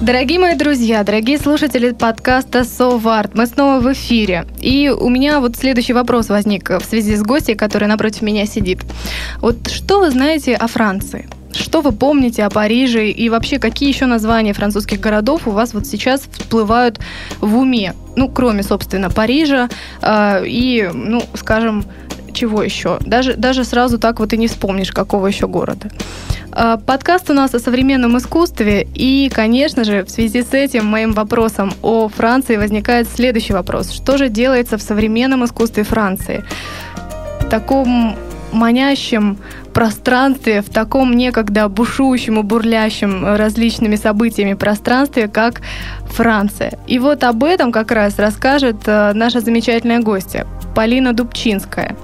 Дорогие мои друзья, дорогие слушатели подкаста «Соварт», мы снова в эфире. И у меня вот следующий вопрос возник в связи с гостьей, которая напротив меня сидит. Вот что вы знаете о Франции? Что вы помните о Париже и вообще какие еще названия французских городов у вас вот сейчас всплывают в уме? Ну, кроме, собственно, Парижа э, и, ну, скажем, чего еще? Даже, даже сразу так вот и не вспомнишь, какого еще города. А, подкаст у нас о современном искусстве, и, конечно же, в связи с этим моим вопросом о Франции возникает следующий вопрос. Что же делается в современном искусстве Франции? В таком манящем пространстве, в таком некогда бушующем и бурлящем различными событиями пространстве, как Франция. И вот об этом как раз расскажет э, наша замечательная гостья Полина Дубчинская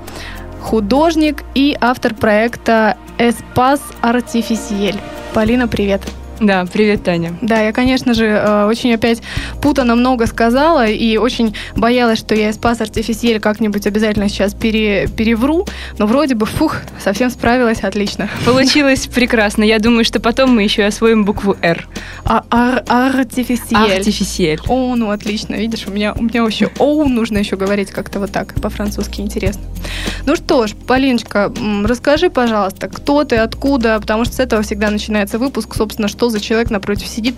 художник и автор проекта «Эспас Артифисиель». Полина, привет. Да, привет, Таня. Да, я, конечно же, э, очень опять путано много сказала и очень боялась, что я спас артифисиель как-нибудь обязательно сейчас пере, перевру, но вроде бы, фух, совсем справилась отлично. Получилось прекрасно. Я думаю, что потом мы еще освоим букву «Р». А, ар, артифисиель. Артифисиель. О, ну отлично, видишь, у меня, у меня вообще «оу» нужно еще говорить как-то вот так, по-французски интересно. Ну что ж, Полиночка, расскажи, пожалуйста, кто ты, откуда, потому что с этого всегда начинается выпуск, собственно, что за человек напротив сидит.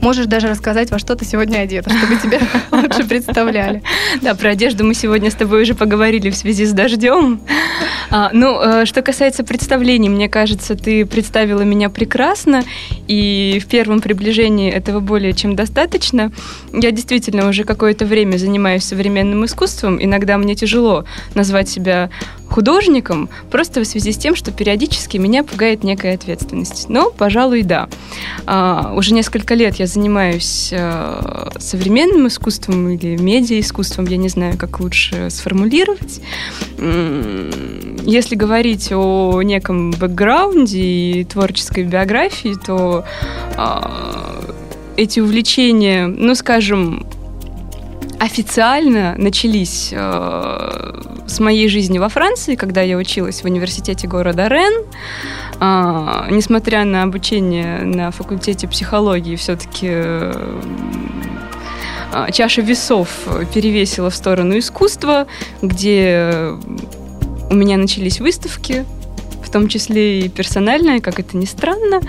Можешь даже рассказать, во что ты сегодня одета, чтобы тебя лучше представляли. Да, про одежду мы сегодня с тобой уже поговорили в связи с дождем. А, ну, э, что касается представлений, мне кажется, ты представила меня прекрасно, и в первом приближении этого более чем достаточно. Я действительно уже какое-то время занимаюсь современным искусством. Иногда мне тяжело назвать себя художником, просто в связи с тем, что периодически меня пугает некая ответственность. Но, пожалуй, да. А, уже несколько лет я занимаюсь а, современным искусством или медиа-искусством, я не знаю, как лучше сформулировать. Если говорить о неком бэкграунде и творческой биографии, то а, эти увлечения, ну, скажем, официально начались э, с моей жизни во Франции, когда я училась в университете города Рен. Э, несмотря на обучение на факультете психологии, все-таки э, чаша весов перевесила в сторону искусства, где у меня начались выставки, в том числе и персональная, как это ни странно.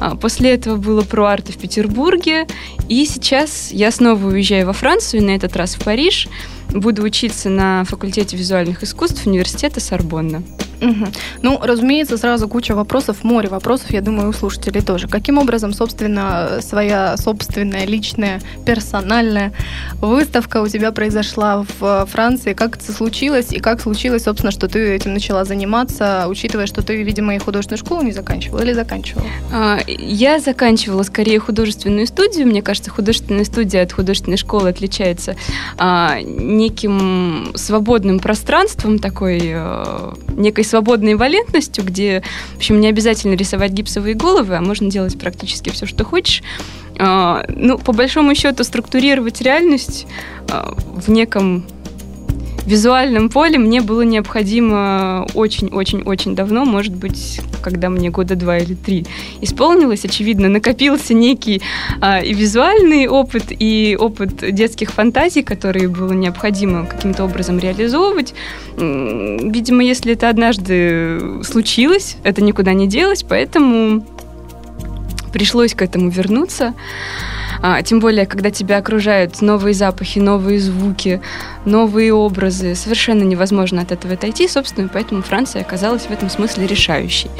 А, после этого было про арты в Петербурге, и сейчас я снова уезжаю во Францию, на этот раз в Париж. Буду учиться на факультете визуальных искусств университета Сорбонна. Угу. Ну, разумеется, сразу куча вопросов, море вопросов, я думаю, у слушателей тоже. Каким образом, собственно, своя собственная, личная, персональная выставка у тебя произошла в Франции? Как это случилось? И как случилось, собственно, что ты этим начала заниматься, учитывая, что ты, видимо, и художественную школу не заканчивала или заканчивала? А, я заканчивала скорее художественную студию. Мне кажется, художественная студия от художественной школы отличается а, неким свободным пространством, такой а, некой свободной валентностью, где, в общем, не обязательно рисовать гипсовые головы, а можно делать практически все, что хочешь. А, ну, по большому счету, структурировать реальность а, в неком визуальном поле мне было необходимо очень-очень-очень давно, может быть, когда мне года два или три исполнилось. Очевидно, накопился некий а, и визуальный опыт, и опыт детских фантазий, которые было необходимо каким-то образом реализовывать. Видимо, если это однажды случилось, это никуда не делось, поэтому пришлось к этому вернуться. А, тем более, когда тебя окружают новые запахи, новые звуки, новые образы, совершенно невозможно от этого отойти, собственно, поэтому Франция оказалась в этом смысле решающей.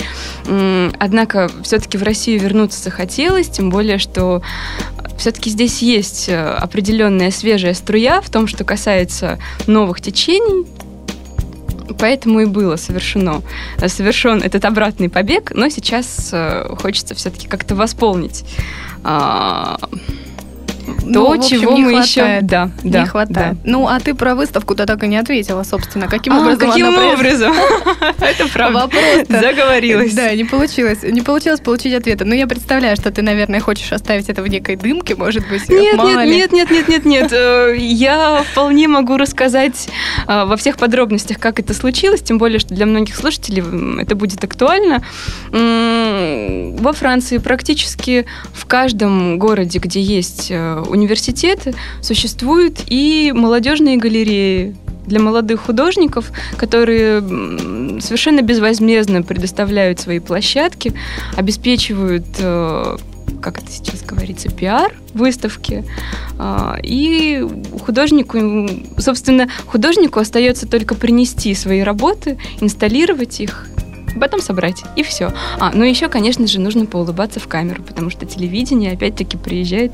Однако все-таки в Россию вернуться захотелось, тем более, что все-таки здесь есть э, определенная свежая струя в том, что касается новых течений, Поэтому и было совершено, совершен этот обратный побег, но сейчас э, хочется все-таки как-то восполнить а, то, ну, общем, чего мы хватает. еще... Да, да. Не хватает. Да. Ну, а ты про выставку-то так и не ответила, собственно. Каким а, образом каким образом? Это правда. Вопрос Заговорилась. Да, не получилось. Не получилось получить ответа. Но я представляю, что ты, наверное, хочешь оставить это в некой дымке, может быть, Нет, нет, нет, нет, нет, нет, нет. Я вполне могу рассказать э, во всех подробностях, как это случилось, тем более, что для многих слушателей это будет актуально. Во Франции практически в каждом городе, где есть э, университеты, существуют и молодежные галереи, для молодых художников, которые совершенно безвозмездно предоставляют свои площадки, обеспечивают э, как это сейчас говорится, пиар выставки. А, и художнику, собственно, художнику остается только принести свои работы, инсталлировать их, потом собрать, и все. А, ну еще, конечно же, нужно поулыбаться в камеру, потому что телевидение опять-таки приезжает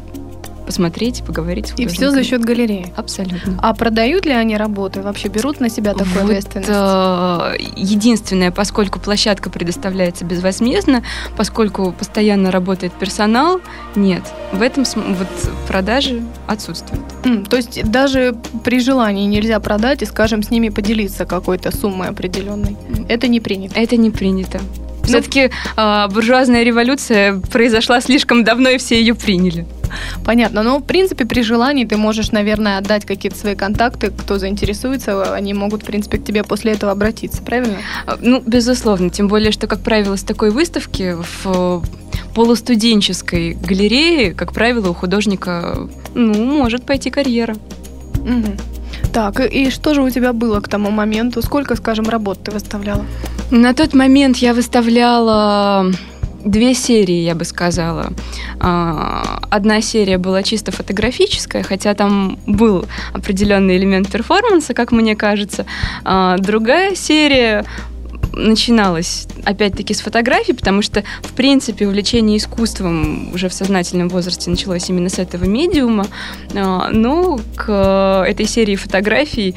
посмотреть, поговорить И все за счет галереи. Абсолютно. А продают ли они работы? Вообще берут на себя такую вот, ответственность? Э, единственное, поскольку площадка предоставляется безвозмездно, поскольку постоянно работает персонал, нет. В этом вот продажи отсутствуют. Mm, то есть даже при желании нельзя продать и, скажем, с ними поделиться какой-то суммой определенной. Это не принято. Это не принято. Все-таки э, буржуазная революция произошла слишком давно, и все ее приняли. Понятно. Но, в принципе, при желании ты можешь, наверное, отдать какие-то свои контакты, кто заинтересуется, они могут, в принципе, к тебе после этого обратиться, правильно? А, ну, безусловно. Тем более, что, как правило, с такой выставки в полустуденческой галерее, как правило, у художника, ну, может пойти карьера. Угу. Так, и что же у тебя было к тому моменту? Сколько, скажем, работ ты выставляла? На тот момент я выставляла две серии, я бы сказала. А, одна серия была чисто фотографическая, хотя там был определенный элемент перформанса, как мне кажется. А, другая серия начиналось опять-таки с фотографий, потому что, в принципе, увлечение искусством уже в сознательном возрасте началось именно с этого медиума. А, но к этой серии фотографий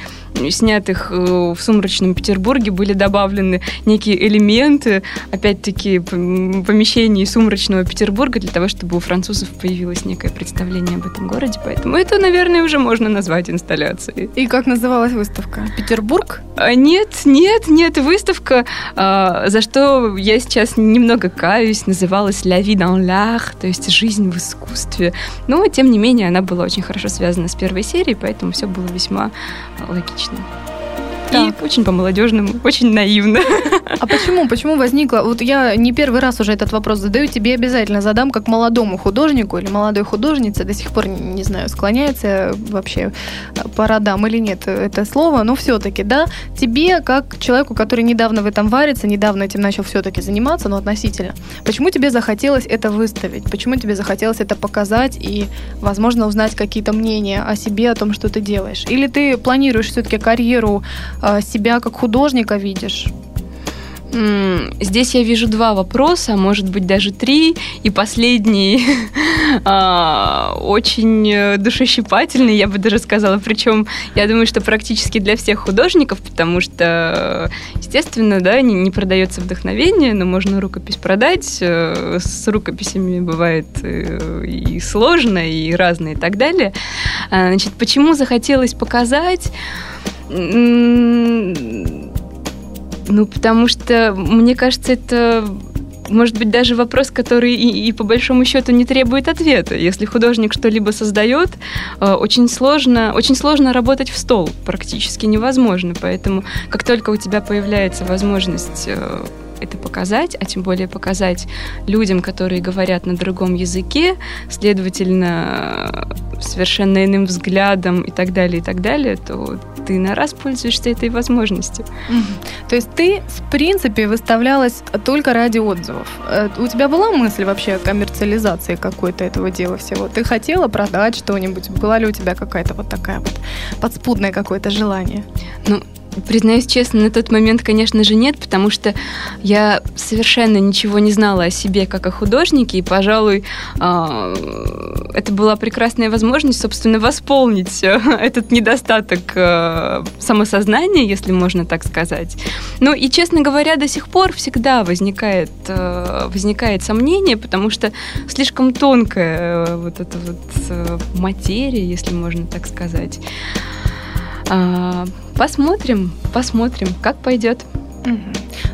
снятых э, в сумрачном Петербурге, были добавлены некие элементы, опять-таки, помещений сумрачного Петербурга для того, чтобы у французов появилось некое представление об этом городе. Поэтому это, наверное, уже можно назвать инсталляцией. И как называлась выставка? Петербург? А, нет, нет, нет, выставка, а, за что я сейчас немного каюсь, называлась «La vie dans l'art», то есть «Жизнь в искусстве». Но, тем не менее, она была очень хорошо связана с первой серией, поэтому все было весьма логично отлично. И очень по-молодежному, очень наивно. А почему? Почему возникла? Вот я не первый раз уже этот вопрос задаю, тебе обязательно задам, как молодому художнику или молодой художнице, до сих пор, не знаю, склоняется вообще по родам или нет это слово, но все-таки, да, тебе, как человеку, который недавно в этом варится, недавно этим начал все-таки заниматься, но относительно, почему тебе захотелось это выставить? Почему тебе захотелось это показать и, возможно, узнать какие-то мнения о себе, о том, что ты делаешь? Или ты планируешь все-таки карьеру а, себя как художника видишь? Здесь я вижу два вопроса, а может быть даже три, и последний а, очень э, душещипательный, я бы даже сказала. Причем я думаю, что практически для всех художников, потому что, естественно, да, не, не продается вдохновение, но можно рукопись продать. Э, с рукописями бывает э, и сложно, и разное, и так далее. А, значит, почему захотелось показать? Ну, потому что, мне кажется, это может быть, даже вопрос, который и, и по большому счету не требует ответа. Если художник что-либо создает, э, очень сложно, очень сложно работать в стол, практически невозможно. Поэтому, как только у тебя появляется возможность э, это показать, а тем более показать людям, которые говорят на другом языке, следовательно, совершенно иным взглядом и так далее, и так далее, то ты на раз пользуешься этой возможностью. Mm-hmm. То есть ты, в принципе, выставлялась только ради отзывов. Э, у тебя была мысль вообще о коммерциализации какой-то этого дела всего? Ты хотела продать что-нибудь? Была ли у тебя какая-то вот такая вот подспудное какое-то желание? Ну, Признаюсь честно, на тот момент, конечно же, нет, потому что я совершенно ничего не знала о себе как о художнике, и, пожалуй, а, это была прекрасная возможность, собственно, восполнить э, этот недостаток э, самосознания, если можно так сказать. Ну и, честно говоря, до сих пор всегда возникает, э, возникает сомнение, потому что слишком тонкая вот эта вот материя, если можно так сказать. Посмотрим, посмотрим, как пойдет.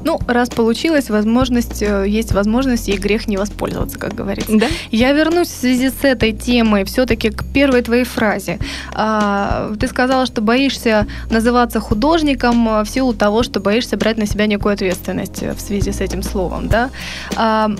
Ну, раз получилось, возможность, э, есть возможность, и грех не воспользоваться, как говорится. Да? Я вернусь в связи с этой темой все-таки к первой твоей фразе. А, ты сказала, что боишься называться художником в силу того, что боишься брать на себя некую ответственность в связи с этим словом, да? А,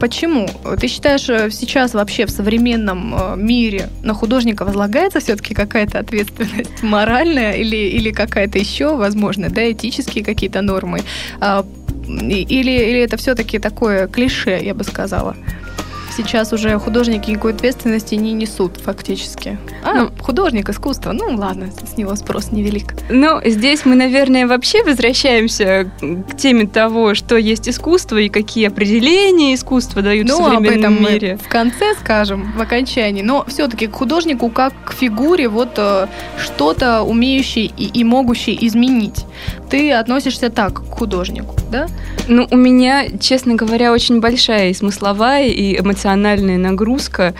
Почему? Ты считаешь, э, сейчас вообще в современном э, мире на художника возлагается все-таки какая-то ответственность моральная или, или какая-то еще, возможно, да, этические какие-то нормы? А, или, или это все-таки такое клише, я бы сказала? Сейчас уже художники никакой ответственности не несут фактически. А, ну, художник искусства, ну ладно, с него спрос невелик. Ну, здесь мы, наверное, вообще возвращаемся к теме того, что есть искусство и какие определения искусства дают ну, в современном об этом мире. В конце скажем, в окончании. Но все-таки к художнику как к фигуре вот э, что-то умеющий и, и могущий изменить. Ты относишься так к художнику, да? Ну, у меня, честно говоря, очень большая и смысловая, и эмоциональная нагрузка,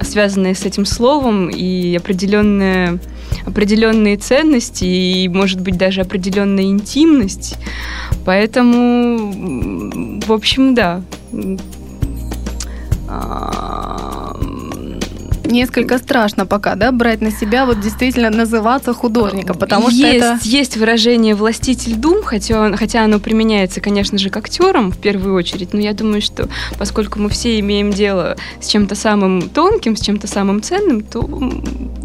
связанная с этим словом, и определенная определенные ценности и, может быть, даже определенная интимность. Поэтому, в общем, да. Несколько страшно пока, да, брать на себя вот действительно называться художником, потому есть, что это... Есть выражение «властитель дум», хотя, хотя оно применяется, конечно же, к актерам в первую очередь, но я думаю, что поскольку мы все имеем дело с чем-то самым тонким, с чем-то самым ценным, то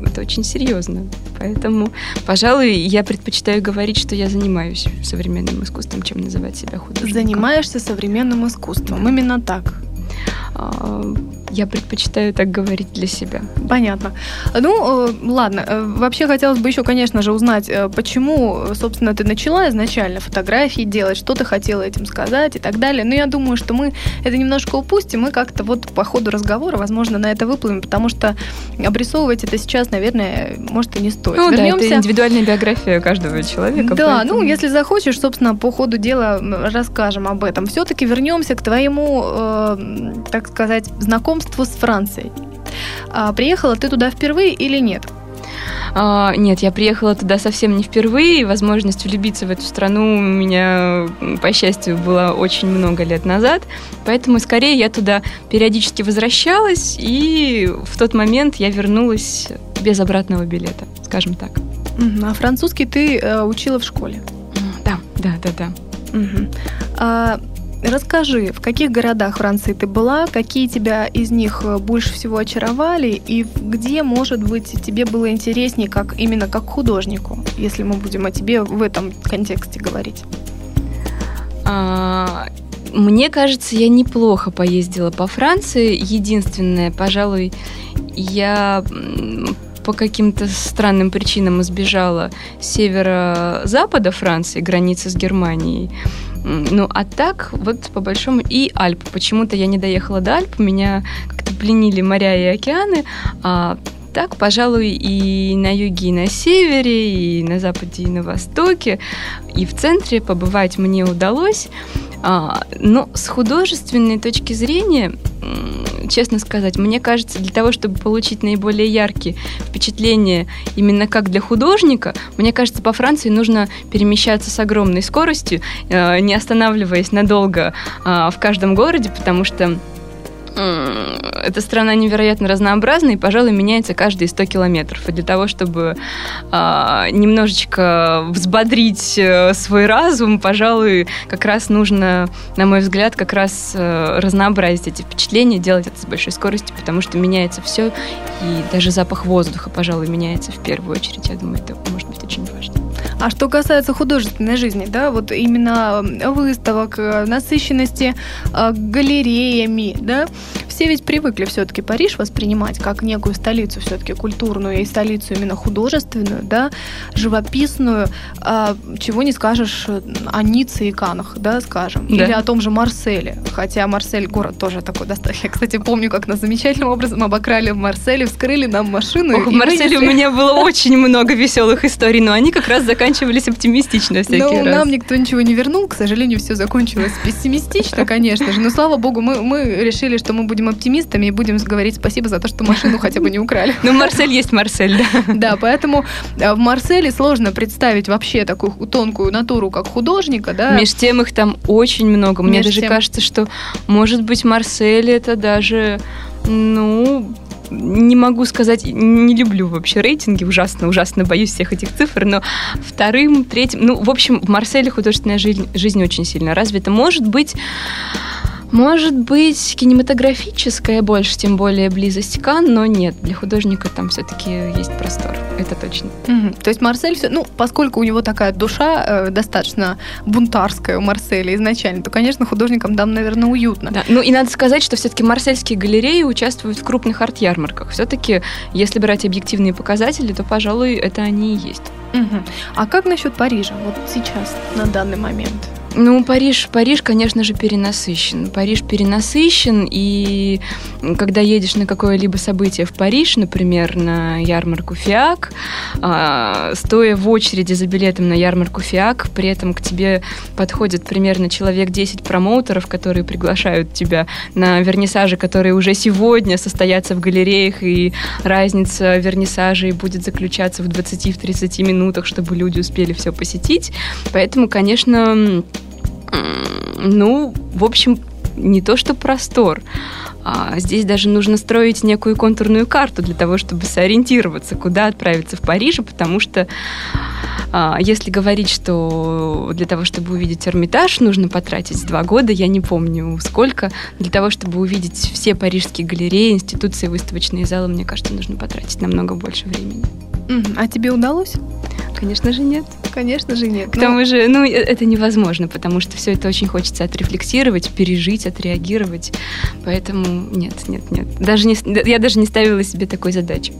это очень серьезно. Поэтому, пожалуй, я предпочитаю говорить, что я занимаюсь современным искусством, чем называть себя художником. Занимаешься современным искусством, именно так. Я предпочитаю так говорить для себя. Понятно. Ну, э, ладно. Э, вообще хотелось бы еще, конечно же, узнать, э, почему, собственно, ты начала изначально фотографии делать, что ты хотела этим сказать и так далее. Но я думаю, что мы это немножко упустим, мы как-то вот по ходу разговора, возможно, на это выплывем, потому что обрисовывать это сейчас, наверное, может и не стоит. Ну Вернемся... да, это индивидуальная биография каждого человека. Да, поэтому... ну, если захочешь, собственно, по ходу дела расскажем об этом. Все-таки вернемся к твоему, э, так сказать, знакомству знакомству с Францией. А, приехала ты туда впервые или нет? А, нет, я приехала туда совсем не впервые. Возможность влюбиться в эту страну у меня, по счастью, была очень много лет назад. Поэтому скорее я туда периодически возвращалась, и в тот момент я вернулась без обратного билета, скажем так. А французский ты э, учила в школе? Да, да, да, да. Угу. А Расскажи, в каких городах Франции ты была, какие тебя из них э, больше всего очаровали, и где, может быть, тебе было интереснее как именно как художнику, если мы будем о тебе в этом контексте говорить? А, мне кажется, я неплохо поездила по Франции. Единственное, пожалуй, я по каким-то странным причинам избежала северо-запада Франции, границы с Германией. Ну, а так, вот по большому... И Альп. Почему-то я не доехала до Альп, меня как-то пленили моря и океаны, а так, пожалуй, и на юге, и на севере, и на западе, и на востоке, и в центре побывать мне удалось. А, но с художественной точки зрения, честно сказать, мне кажется, для того, чтобы получить наиболее яркие впечатления именно как для художника, мне кажется, по Франции нужно перемещаться с огромной скоростью, а, не останавливаясь надолго а, в каждом городе, потому что эта страна невероятно разнообразна и, пожалуй, меняется каждые 100 километров. И для того, чтобы э, немножечко взбодрить э, свой разум, пожалуй, как раз нужно, на мой взгляд, как раз э, разнообразить эти впечатления, делать это с большой скоростью, потому что меняется все, и даже запах воздуха, пожалуй, меняется в первую очередь. Я думаю, это может быть очень важно. А что касается художественной жизни, да, вот именно выставок, насыщенности галереями, да, все ведь привыкли все-таки Париж воспринимать как некую столицу все-таки культурную и столицу именно художественную, да, живописную, а, чего не скажешь о Ницце и Канах, да, скажем, да. или о том же Марселе, хотя Марсель город тоже такой достаточно. Я, кстати, помню, как нас замечательным образом обокрали в Марселе, вскрыли нам машину. Ох, в Марселе вынесли... у меня было очень много веселых историй, но они как раз заканчивались оптимистично всякий но раз. нам никто ничего не вернул, к сожалению, все закончилось пессимистично, конечно же, но слава богу, мы, мы решили, что мы будем оптимистами и будем говорить спасибо за то, что машину хотя бы не украли. Ну, Марсель есть Марсель, да. Да, поэтому э, в Марселе сложно представить вообще такую тонкую натуру, как художника, да. Меж тем их там очень много. Мне даже кажется, что, может быть, Марсель это даже, ну, не могу сказать, не люблю вообще рейтинги, ужасно, ужасно боюсь всех этих цифр, но вторым, третьим, ну, в общем, в Марселе художественная жизнь, жизнь очень сильно развита. Может быть, может быть, кинематографическая больше, тем более близость Кан, но нет, для художника там все-таки есть простор, это точно. Угу. То есть Марсель, ну, поскольку у него такая душа э, достаточно бунтарская у Марселя изначально, то, конечно, художникам там, наверное, уютно. Да. Ну и надо сказать, что все-таки марсельские галереи участвуют в крупных арт-ярмарках. Все-таки, если брать объективные показатели, то, пожалуй, это они и есть. Угу. А как насчет Парижа вот сейчас, на данный момент? Ну, Париж, Париж, конечно же, перенасыщен. Париж перенасыщен, и когда едешь на какое-либо событие в Париж, например, на ярмарку ФИАК, а, стоя в очереди за билетом на ярмарку ФИАК, при этом к тебе подходит примерно человек 10 промоутеров, которые приглашают тебя на вернисажи, которые уже сегодня состоятся в галереях, и разница вернисажей будет заключаться в 20-30 минутах, чтобы люди успели все посетить. Поэтому, конечно, ну, в общем, не то что простор. А здесь даже нужно строить некую контурную карту для того, чтобы сориентироваться, куда отправиться в Париже, потому что а, если говорить, что для того, чтобы увидеть Эрмитаж, нужно потратить два года, я не помню сколько, для того, чтобы увидеть все парижские галереи, институции, выставочные залы, мне кажется, нужно потратить намного больше времени. А тебе удалось? Конечно же нет. Конечно же нет. К но... тому же, ну, э, это невозможно, потому что все это очень хочется отрефлексировать, пережить, отреагировать. Поэтому нет, нет, нет. Даже не, я даже не ставила себе такой задачи.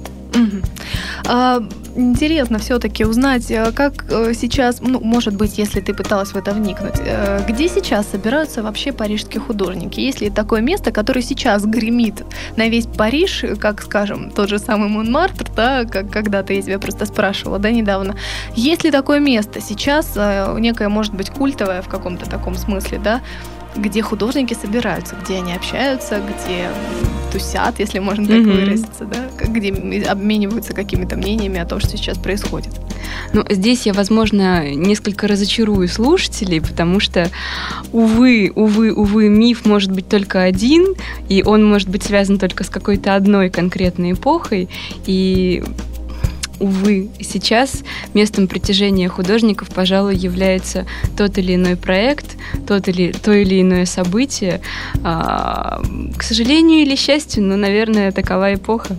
А, интересно все-таки узнать, э, как э, сейчас, ну, может быть, если ты пыталась в это вникнуть, э, где сейчас собираются вообще парижские художники? Есть ли такое место, которое сейчас гремит на весь Париж, как, скажем, тот же самый Монмартр, да, как когда-то я тебя просто спрашивала, да, недавно. Есть ли такое место сейчас, некое, может быть, культовое в каком-то таком смысле, да, где художники собираются, где они общаются, где тусят, если можно так mm-hmm. выразиться, да, где обмениваются какими-то мнениями о том, что сейчас происходит. Ну, здесь я, возможно, несколько разочарую слушателей, потому что, увы, увы, увы, миф может быть только один, и он может быть связан только с какой-то одной конкретной эпохой, и увы, сейчас местом притяжения художников, пожалуй, является тот или иной проект, тот или, то или иное событие. А, к сожалению или счастью, но, наверное, такова эпоха.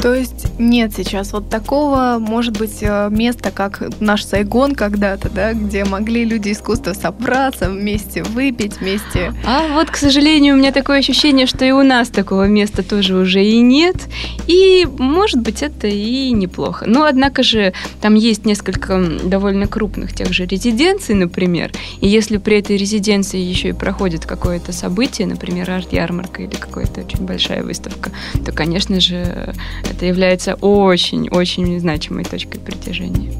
То есть нет сейчас вот такого, может быть, э, места, как наш Сайгон когда-то, да, где могли люди искусства собраться вместе, выпить вместе. А вот, к сожалению, у меня такое ощущение, что и у нас такого места тоже уже и нет. И, может быть, это и неплохо. Но, однако же, там есть несколько довольно крупных тех же резиденций, например. И если при этой резиденции еще и проходит какое-то событие, например, арт-ярмарка или какая-то очень большая выставка, то, конечно же, это является очень-очень значимой точкой притяжения.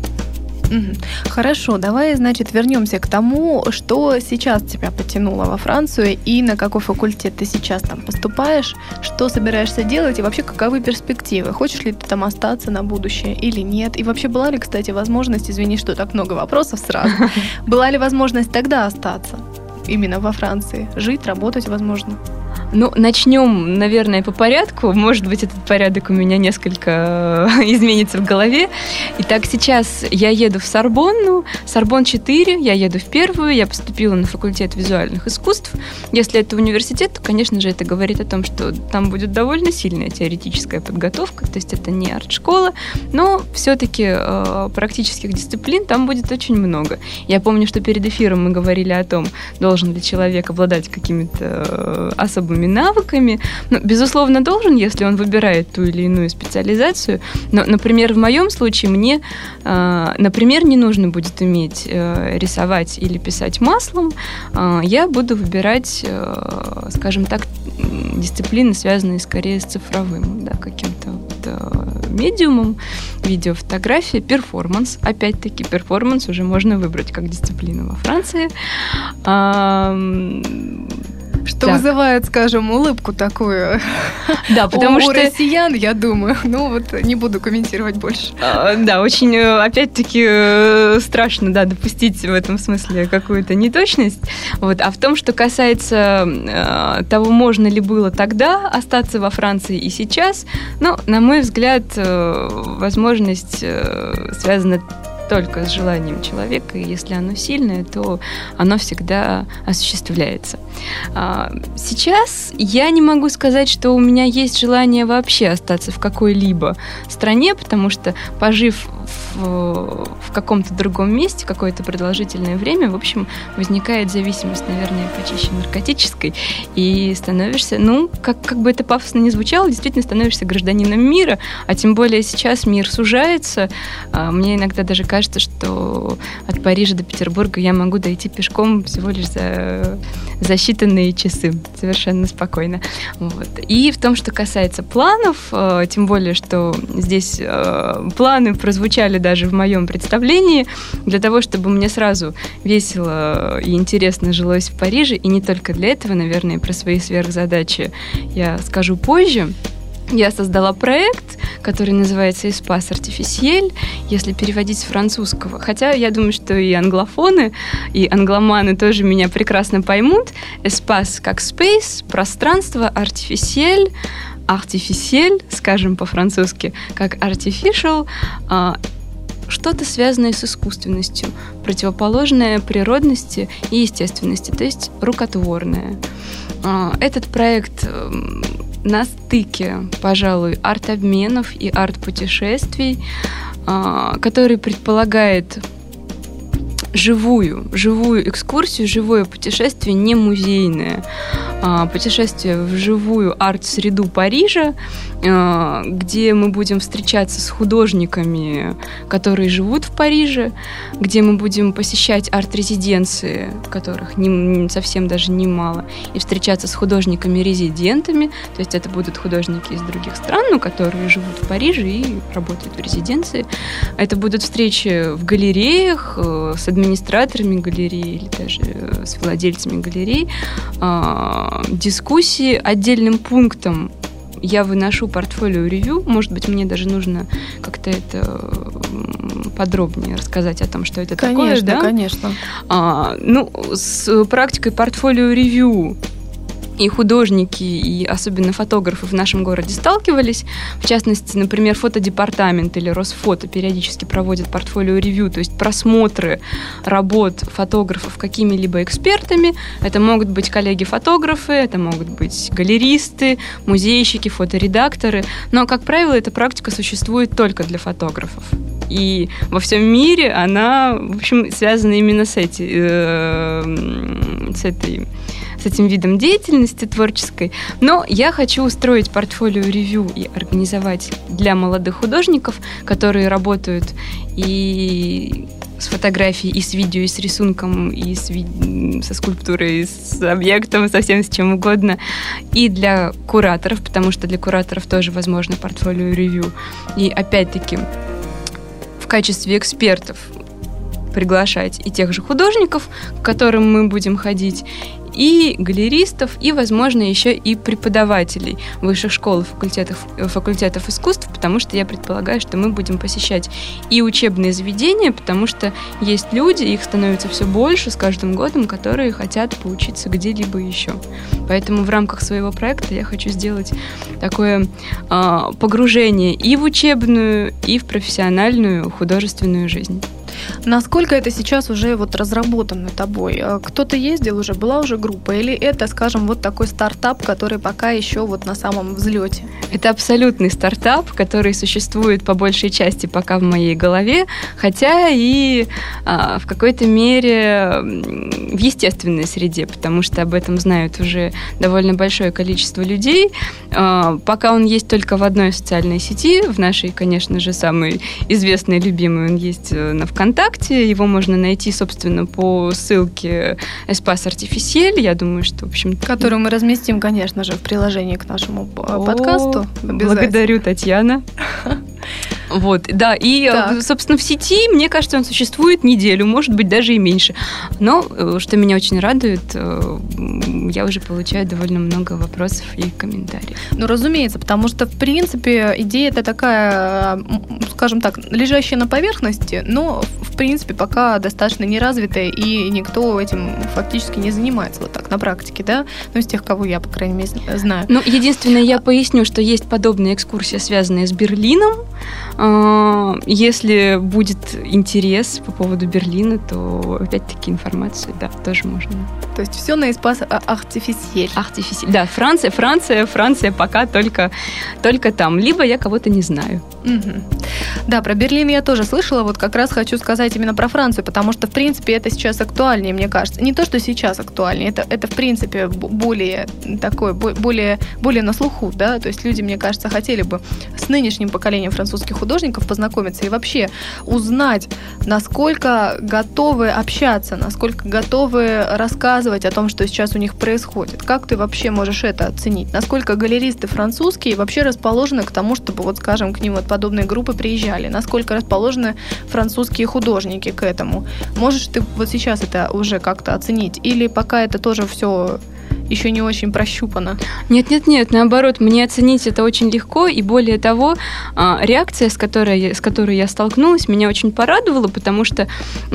Хорошо, давай, значит, вернемся к тому, что сейчас тебя потянуло во Францию и на какой факультет ты сейчас там поступаешь, что собираешься делать и вообще каковы перспективы? Хочешь ли ты там остаться на будущее или нет? И вообще была ли, кстати, возможность, извини, что так много вопросов сразу, была ли возможность тогда остаться именно во Франции, жить, работать, возможно? Ну, начнем, наверное, по порядку. Может быть, этот порядок у меня несколько э, изменится в голове. Итак, сейчас я еду в Сорбонну. Сорбон 4, я еду в первую. Я поступила на факультет визуальных искусств. Если это университет, то, конечно же, это говорит о том, что там будет довольно сильная теоретическая подготовка. То есть это не арт-школа, но все-таки э, практических дисциплин там будет очень много. Я помню, что перед эфиром мы говорили о том, должен ли человек обладать какими-то э, особыми необходимыми навыками. Ну, безусловно, должен, если он выбирает ту или иную специализацию. Но, например, в моем случае мне, э, например, не нужно будет уметь э, рисовать или писать маслом. Э, я буду выбирать, э, скажем так, дисциплины, связанные скорее с цифровым, да, каким-то вот, э, медиумом, видеофотография, перформанс. Опять-таки, перформанс уже можно выбрать как дисциплину во Франции. Что так. вызывает, скажем, улыбку такую. Да, потому у, что... У россиян, я думаю. Ну вот не буду комментировать больше. А, да, очень, э, опять-таки, э, страшно, да, допустить в этом смысле какую-то неточность. Вот. А в том, что касается э, того, можно ли было тогда остаться во Франции и сейчас, ну, на мой взгляд, э, возможность э, связана только с желанием человека, и если оно сильное, то оно всегда осуществляется. А, сейчас я не могу сказать, что у меня есть желание вообще остаться в какой-либо стране, потому что, пожив в, в каком-то другом месте какое-то продолжительное время, в общем, возникает зависимость, наверное, почище наркотической, и становишься, ну, как, как бы это пафосно не звучало, действительно становишься гражданином мира, а тем более сейчас мир сужается. А, мне иногда даже кажется, что от Парижа до Петербурга я могу дойти пешком всего лишь за, за считанные часы, совершенно спокойно. Вот. И в том, что касается планов, а, тем более, что здесь а, планы прозвучали даже в моем представлении, для того, чтобы мне сразу весело и интересно жилось в Париже, и не только для этого, наверное, про свои сверхзадачи я скажу позже. Я создала проект, который называется «Espace Artificiel», если переводить с французского. Хотя я думаю, что и англофоны, и англоманы тоже меня прекрасно поймут. «Espace» как «space», «пространство», «artificiel», artificiel, скажем по-французски, как artificial, а, что-то связанное с искусственностью, противоположное природности и естественности, то есть рукотворное. А, этот проект эм, на стыке, пожалуй, арт-обменов и арт-путешествий, а, который предполагает живую, живую экскурсию, живое путешествие, не музейное. А, путешествие в живую арт-среду Парижа, а, где мы будем встречаться с художниками, которые живут в Париже, где мы будем посещать арт-резиденции, которых не, совсем даже немало, и встречаться с художниками-резидентами, то есть это будут художники из других стран, но которые живут в Париже и работают в резиденции. Это будут встречи в галереях э, с администраторами галереи или даже э, с владельцами галерей, а, дискуссии отдельным пунктом я выношу портфолио ревью. Может быть, мне даже нужно как-то это подробнее рассказать о том, что это конечно, такое. Да, конечно. А, ну, с практикой портфолио ревью и художники, и особенно фотографы в нашем городе сталкивались. В частности, например, фотодепартамент или Росфото периодически проводят портфолио-ревью, то есть просмотры работ фотографов какими-либо экспертами. Это могут быть коллеги-фотографы, это могут быть галеристы, музейщики, фоторедакторы. Но, как правило, эта практика существует только для фотографов. И во всем мире она, в общем, связана именно с, эти, э, с этой с этим видом деятельности творческой. Но я хочу устроить портфолио-ревью и организовать для молодых художников, которые работают и с фотографией, и с видео, и с рисунком, и с ви... со скульптурой, и с объектом, совсем с чем угодно. И для кураторов, потому что для кураторов тоже возможно портфолио-ревью. И опять-таки в качестве экспертов приглашать и тех же художников, к которым мы будем ходить, и галеристов, и, возможно, еще и преподавателей высших школ и факультетов, факультетов искусств, потому что я предполагаю, что мы будем посещать и учебные заведения, потому что есть люди, их становится все больше с каждым годом, которые хотят поучиться где-либо еще. Поэтому в рамках своего проекта я хочу сделать такое э, погружение и в учебную, и в профессиональную художественную жизнь. Насколько это сейчас уже вот разработано тобой? Э, кто-то ездил уже, была уже группа? Или это, скажем, вот такой стартап, который пока еще вот на самом взлете? Это абсолютный стартап, который существует по большей части пока в моей голове, хотя и а, в какой-то мере в естественной среде, потому что об этом знают уже довольно большое количество людей. А, пока он есть только в одной социальной сети, в нашей, конечно же, самой известной, любимой, он есть э, на ВКонтакте, его можно найти, собственно, по ссылке Espace Artificiel, я думаю, что, в общем... Которую мы разместим, конечно же, в приложении к нашему подкасту. Благодарю, Татьяна. Вот, да, и, э, так. собственно, в сети, мне кажется, он существует неделю, может быть, даже и меньше. Но, э, что меня очень радует, э, я уже получаю довольно много вопросов и комментариев. Ну, разумеется, потому что, в принципе, идея это такая, скажем так, лежащая на поверхности, но, в принципе, пока достаточно неразвитая, и никто этим фактически не занимается вот так на практике, да, ну, из тех, кого я, по крайней мере, знаю. Ну, единственное, я поясню, что есть подобные экскурсии, связанные с Берлином, если будет интерес по поводу Берлина, то опять-таки информацию, да, тоже можно. То есть все на эспас артифициель. Артифициель. Да, Франция, Франция, Франция пока только, только там. Либо я кого-то не знаю. Да, про Берлин я тоже слышала. Вот как раз хочу сказать именно про Францию, потому что, в принципе, это сейчас актуальнее, мне кажется. Не то, что сейчас актуальнее, это, это в принципе, более такое, более, более на слуху, да. То есть люди, мне кажется, хотели бы с нынешним поколением французских художников познакомиться и вообще узнать, насколько готовы общаться, насколько готовы рассказывать о том, что сейчас у них происходит. Как ты вообще можешь это оценить? Насколько галеристы французские вообще расположены к тому, чтобы, вот скажем, к ним вот подобные группы приезжали? Насколько расположены французские художники к этому? Можешь ты вот сейчас это уже как-то оценить? Или пока это тоже все еще не очень прощупано. Нет, нет, нет, наоборот, мне оценить это очень легко, и более того, а, реакция, с которой, с которой я столкнулась, меня очень порадовала, потому что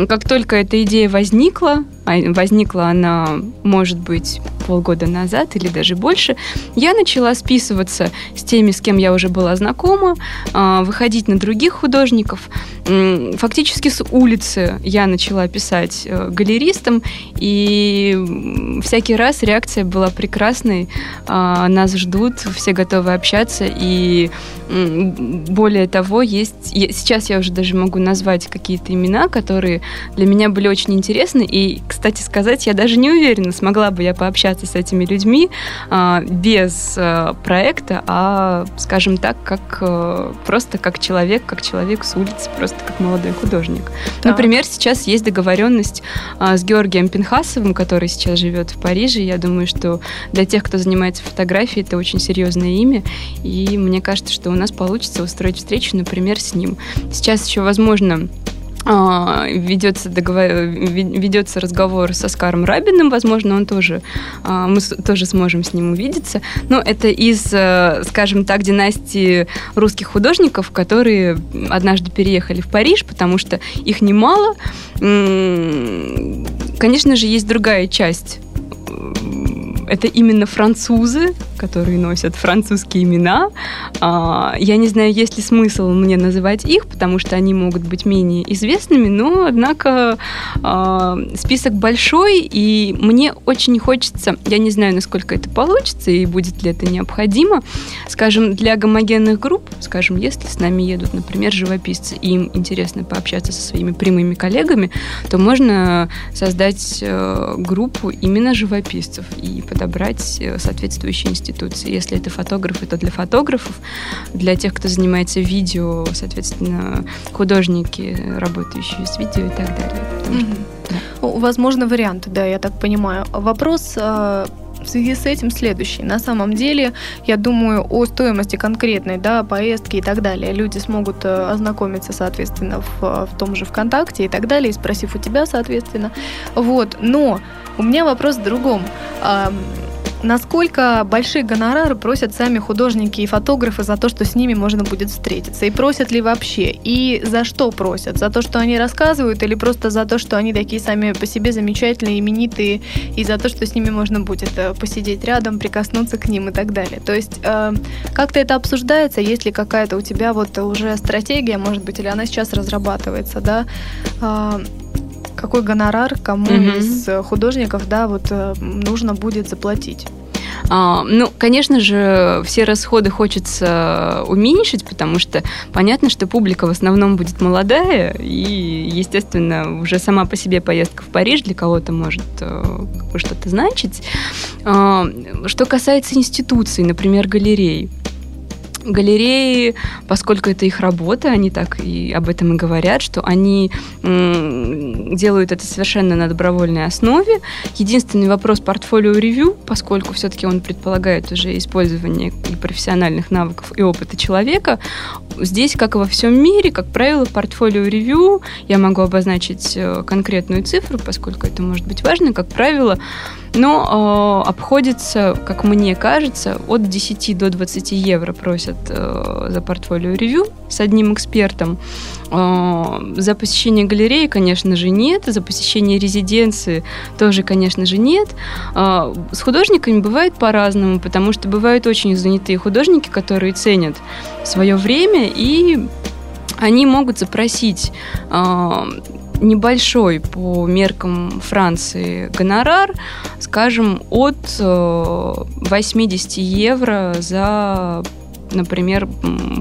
как только эта идея возникла, возникла она, может быть, полгода назад или даже больше, я начала списываться с теми, с кем я уже была знакома, а, выходить на других художников. Фактически с улицы я начала писать э, галеристам, и всякий раз реакция была прекрасной. А, нас ждут, все готовы общаться, и более того, есть... Сейчас я уже даже могу назвать какие-то имена, которые для меня были очень интересны, и, кстати сказать, я даже не уверена, смогла бы я пообщаться с этими людьми а, без а, проекта, а, скажем так, как а, просто как человек, как человек с улицы, просто как молодой художник. Так. Например, сейчас есть договоренность а, с Георгием Пинхасовым, который сейчас живет в Париже. Я думаю, что для тех, кто занимается фотографией, это очень серьезное имя, и мне кажется, что у нас получится устроить встречу, например, с ним. Сейчас еще, возможно, а, ведется, договор... ведется разговор с Оскаром Рабиным, возможно, он тоже, а, мы тоже сможем с ним увидеться. Но это из, э, скажем так, династии русских художников, которые однажды переехали в Париж, потому что их немало. Конечно же, есть другая часть это именно французы, которые носят французские имена. А, я не знаю, есть ли смысл мне называть их, потому что они могут быть менее известными, но, однако, а, список большой, и мне очень хочется, я не знаю, насколько это получится и будет ли это необходимо, скажем, для гомогенных групп, скажем, если с нами едут, например, живописцы, и им интересно пообщаться со своими прямыми коллегами, то можно создать э, группу именно живописцев и подобрать э, соответствующие институции. Если это фотографы, то для фотографов, для тех, кто занимается видео, соответственно, художники, работающие с видео и так далее. Mm-hmm. да. Возможно, варианты, да, я так понимаю. Вопрос э, в связи с этим следующий. На самом деле, я думаю, о стоимости конкретной, да, поездки и так далее. Люди смогут э, ознакомиться, соответственно, в, в том же ВКонтакте и так далее, и спросив у тебя, соответственно. Вот. Но у меня вопрос в другом. Насколько большие гонорары просят сами художники и фотографы за то, что с ними можно будет встретиться? И просят ли вообще? И за что просят? За то, что они рассказывают, или просто за то, что они такие сами по себе замечательные, именитые, и за то, что с ними можно будет э, посидеть рядом, прикоснуться к ним и так далее? То есть э, как-то это обсуждается? Есть ли какая-то у тебя вот уже стратегия, может быть, или она сейчас разрабатывается, да? Э, какой гонорар кому mm-hmm. из художников, да, вот э, нужно будет заплатить? А, ну, конечно же, все расходы хочется уменьшить, потому что понятно, что публика в основном будет молодая, и, естественно, уже сама по себе поездка в Париж для кого-то может э, что-то значить. А, что касается институций, например, галерей, галереи, поскольку это их работа, они так и об этом и говорят, что они делают это совершенно на добровольной основе. Единственный вопрос портфолио-ревью, поскольку все-таки он предполагает уже использование и профессиональных навыков и опыта человека, здесь, как и во всем мире, как правило, портфолио-ревью, я могу обозначить э, конкретную цифру, поскольку это может быть важно, как правило, но э, обходится, как мне кажется, от 10 до 20 евро просят э, за портфолио ревью с одним экспертом. Э, за посещение галереи, конечно же, нет. За посещение резиденции тоже, конечно же, нет. Э, с художниками бывает по-разному, потому что бывают очень занятые художники, которые ценят свое время и они могут запросить э, небольшой по меркам Франции гонорар, скажем, от 80 э, евро за например,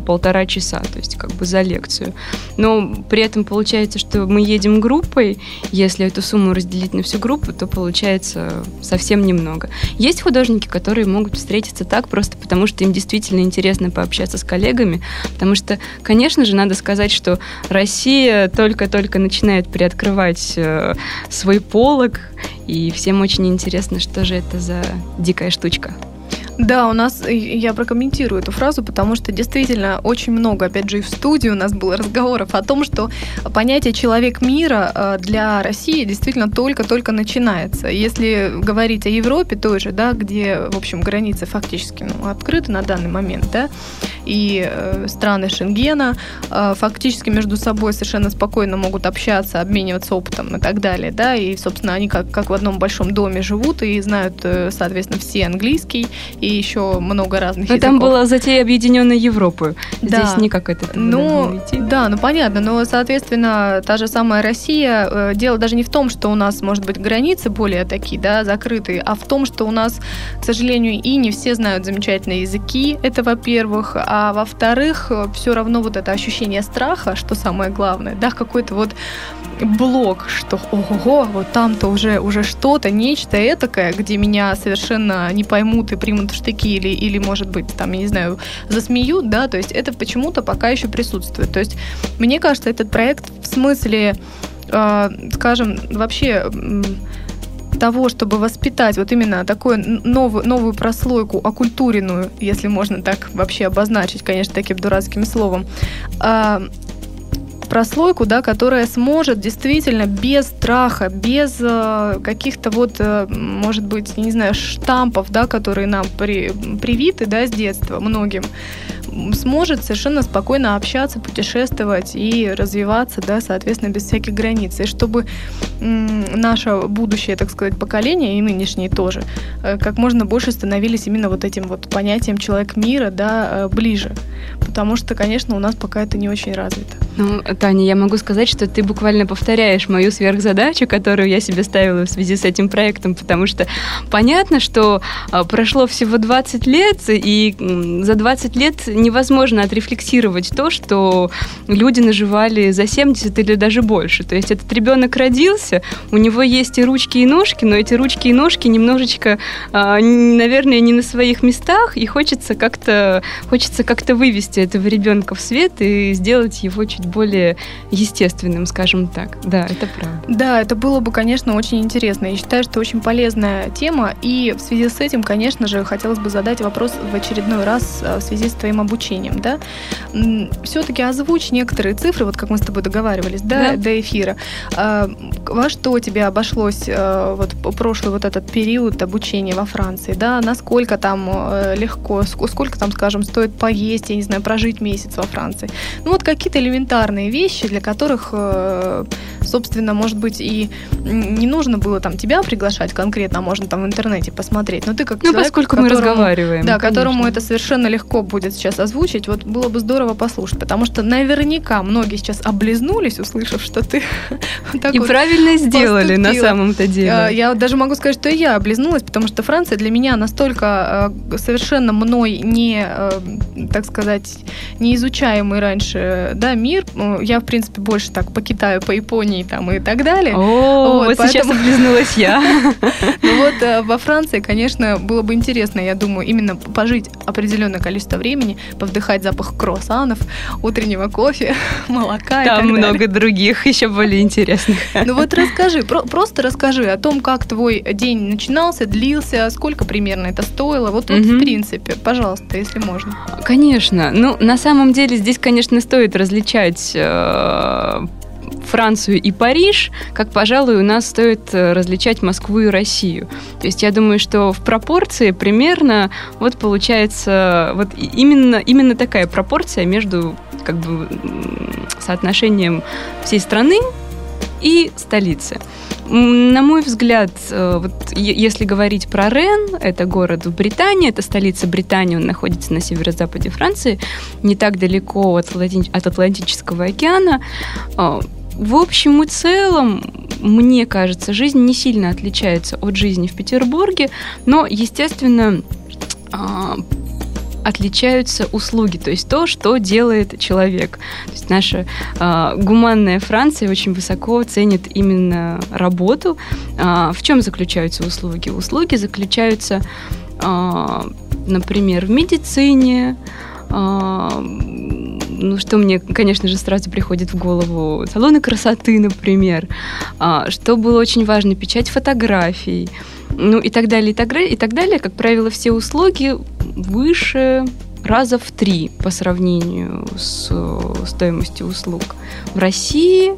полтора часа, то есть как бы за лекцию. Но при этом получается, что мы едем группой, если эту сумму разделить на всю группу, то получается совсем немного. Есть художники, которые могут встретиться так просто потому, что им действительно интересно пообщаться с коллегами, потому что, конечно же, надо сказать, что Россия только-только начинает приоткрывать э, свой полог, и всем очень интересно, что же это за дикая штучка. Да, у нас, я прокомментирую эту фразу, потому что действительно очень много, опять же, и в студии у нас было разговоров о том, что понятие «человек мира» э, для России действительно только-только начинается. Если говорить о Европе той же, да, где, в общем, границы фактически ну, открыты на данный момент, да, и э, страны Шенгена э, фактически между собой совершенно спокойно могут общаться, обмениваться опытом и так далее, да, и, собственно, они как, как в одном большом доме живут и знают, э, соответственно, все английский и еще много разных но языков. там была затея объединенной Европы. Да. Здесь никак это ну, Да, ну понятно, но, соответственно, та же самая Россия, э, дело даже не в том, что у нас, может быть, границы более такие, да, закрытые, а в том, что у нас, к сожалению, и не все знают замечательные языки, это во-первых, а во-вторых, все равно вот это ощущение страха, что самое главное, да, какой-то вот блок, что ого, вот там-то уже, уже что-то, нечто этакое, где меня совершенно не поймут и примут в штыки или, или, может быть, там, я не знаю, засмеют, да, то есть это почему-то пока еще присутствует. То есть мне кажется, этот проект в смысле, э, скажем, вообще того, чтобы воспитать вот именно такую новую, новую прослойку, окультуренную, если можно так вообще обозначить, конечно, таким дурацким словом, а, прослойку, да, которая сможет действительно без страха, без э, каких-то вот, э, может быть, не знаю, штампов, да, которые нам при, привиты, да, с детства многим, сможет совершенно спокойно общаться, путешествовать и развиваться, да, соответственно, без всяких границ. И чтобы наше будущее, так сказать, поколение, и нынешние тоже, э, как можно больше становились именно вот этим вот понятием человек мира, да, э, ближе. Потому что, конечно, у нас пока это не очень развито. Ну, Таня, я могу сказать, что ты буквально повторяешь мою сверхзадачу, которую я себе ставила в связи с этим проектом, потому что понятно, что а, прошло всего 20 лет, и за 20 лет невозможно отрефлексировать то, что люди наживали за 70 или даже больше. То есть этот ребенок родился, у него есть и ручки, и ножки, но эти ручки и ножки немножечко, а, наверное, не на своих местах, и хочется как-то хочется как-то вывести этого ребенка в свет и сделать его чуть чуть более естественным, скажем так. Да, это правда. Да, это было бы, конечно, очень интересно. Я считаю, что очень полезная тема. И в связи с этим, конечно же, хотелось бы задать вопрос в очередной раз э, в связи с твоим обучением. Да? Все-таки озвучь некоторые цифры, вот как мы с тобой договаривались, да, да. до эфира. А, во что тебе обошлось э, вот прошлый вот этот период обучения во Франции? Да? Насколько там э, легко, сколько там, скажем, стоит поесть, я не знаю, прожить месяц во Франции? Ну вот какие-то элементарные вещи, для которых собственно, может быть, и не нужно было там тебя приглашать конкретно, а можно там в интернете посмотреть. Но ты как ну, человек, поскольку которому, мы разговариваем. Да, конечно. которому это совершенно легко будет сейчас озвучить, вот было бы здорово послушать, потому что наверняка многие сейчас облизнулись, услышав, что ты так И вот правильно сделали поступила. на самом-то деле. А, я даже могу сказать, что я облизнулась, потому что Франция для меня настолько э, совершенно мной не, э, так сказать, не изучаемый раньше да, мир. Я, в принципе, больше так по Китаю, по Японии Германии там и так далее. О, вот, вот поэтому... сейчас облизнулась я. Ну вот э, во Франции, конечно, было бы интересно, я думаю, именно пожить определенное количество времени, повдыхать запах круассанов, утреннего кофе, молока Там много других еще более интересных. Ну вот расскажи, просто расскажи о том, как твой день начинался, длился, сколько примерно это стоило. Вот, в принципе, пожалуйста, если можно. Конечно. Ну, на самом деле здесь, конечно, стоит различать э, Францию и Париж, как, пожалуй, у нас стоит э, различать Москву и Россию. То есть я думаю, что в пропорции примерно вот получается вот именно, именно такая пропорция между как бы соотношением всей страны и столицы. На мой взгляд, э, вот если говорить про Рен, это город в Британии, это столица Британии, он находится на северо-западе Франции, не так далеко от, Атлантического океана. Э, в общем и целом, мне кажется, жизнь не сильно отличается от жизни в Петербурге, но, естественно, а, отличаются услуги, то есть то, что делает человек. То есть наша э, гуманная Франция очень высоко ценит именно работу. Э, в чем заключаются услуги? Услуги заключаются, э, например, в медицине, ну, что мне, конечно же, сразу приходит в голову? Салоны красоты, например. А, что было очень важно? Печать фотографий. Ну, и так далее, и так. И так далее. Как правило, все услуги выше раза в три по сравнению с стоимостью услуг. В России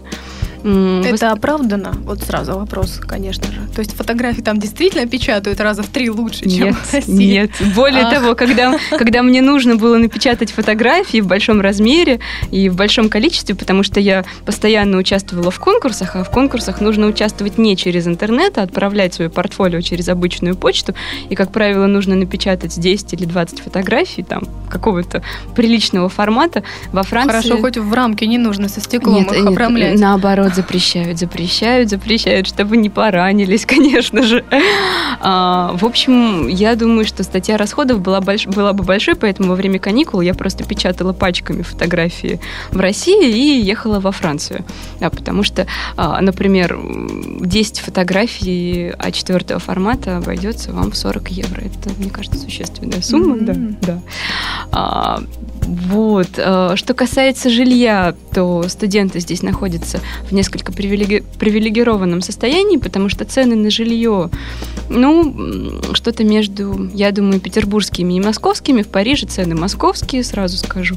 это оправдано? Вот сразу вопрос, конечно же. То есть фотографии там действительно печатают раза в три лучше, чем нет, в России? Нет, более Ах. того, когда, когда мне нужно было напечатать фотографии в большом размере и в большом количестве, потому что я постоянно участвовала в конкурсах, а в конкурсах нужно участвовать не через интернет, а отправлять свое портфолио через обычную почту, и, как правило, нужно напечатать 10 или 20 фотографий там какого-то приличного формата. Во Франции... Хорошо, хоть в рамке не нужно со стеклом нет, их нет, обрамлять. Наоборот, запрещают, запрещают, запрещают, чтобы не поранились, конечно же. А, в общем, я думаю, что статья расходов была, больш... была бы большой, поэтому во время каникул я просто печатала пачками фотографии в России и ехала во Францию. Да, потому что, а, например, 10 фотографий А4 формата обойдется вам в 40 евро. Это, мне кажется, существенная сумма. Mm-hmm. Да, да. А, вот. А, что касается жилья, то студенты здесь находятся в несколько привилеги... привилегированном состоянии, потому что цены на жилье, ну, что-то между, я думаю, петербургскими и московскими. В Париже цены московские, сразу скажу.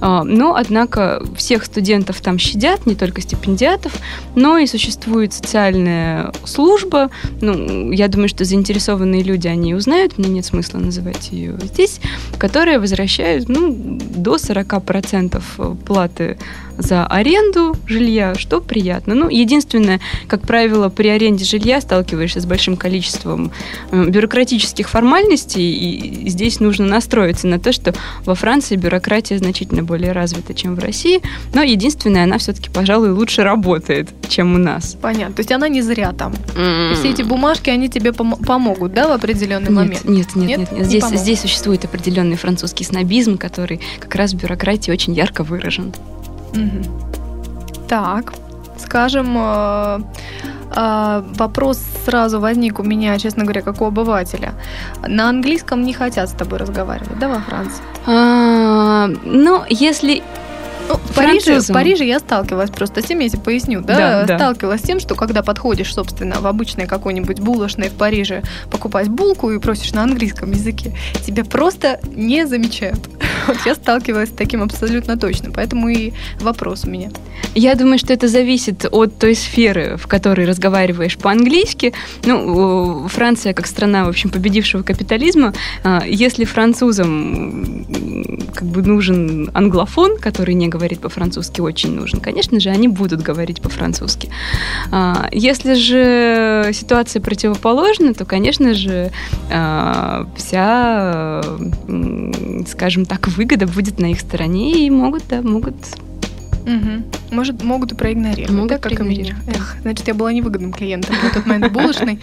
А, но, однако, всех студентов там щадят, не только стипендиатов, но и существует социальная служба. Ну, я думаю, что заинтересованные люди, они узнают, мне нет смысла называть ее здесь, которая возвращает, ну, до 40% платы за аренду жилья, что приятно. Ну, единственное, как правило, при аренде жилья сталкиваешься с большим количеством э, бюрократических формальностей, и здесь нужно настроиться на то, что во Франции бюрократия значительно более развита, чем в России, но единственное, она все-таки, пожалуй, лучше работает, чем у нас. Понятно. То есть она не зря там. Mm. Все эти бумажки, они тебе пом- помогут, да, в определенный нет, момент? Нет, нет, нет. нет, нет. Здесь, не здесь существует определенный французский снобизм, который как раз в бюрократии очень ярко выражен. Так, скажем, э, э, вопрос сразу возник у меня, честно говоря, как у обывателя. На английском не хотят с тобой разговаривать, да, во Франции? А, ну, если ну, Париже, в Париже я сталкивалась просто с тем, я тебе поясню, да, да сталкивалась с тем, что когда подходишь, собственно, в обычной какой-нибудь булочной в Париже покупать булку и просишь на английском языке, тебя просто не замечают. Вот я сталкивалась с таким абсолютно точно, поэтому и вопрос у меня. Я думаю, что это зависит от той сферы, в которой разговариваешь по-английски. Ну, Франция как страна, в общем, победившего капитализма, а, если французам как бы нужен англофон, который не говорит по-французски, очень нужен, конечно же, они будут говорить по-французски. А, если же ситуация противоположна, то, конечно же, а, вся, скажем так, выгода будет на их стороне и могут, да, могут Угу. Может, могут и проигнорировать, могут да, как и меня. Эх, значит, я была невыгодным клиентом в тот момент булочной.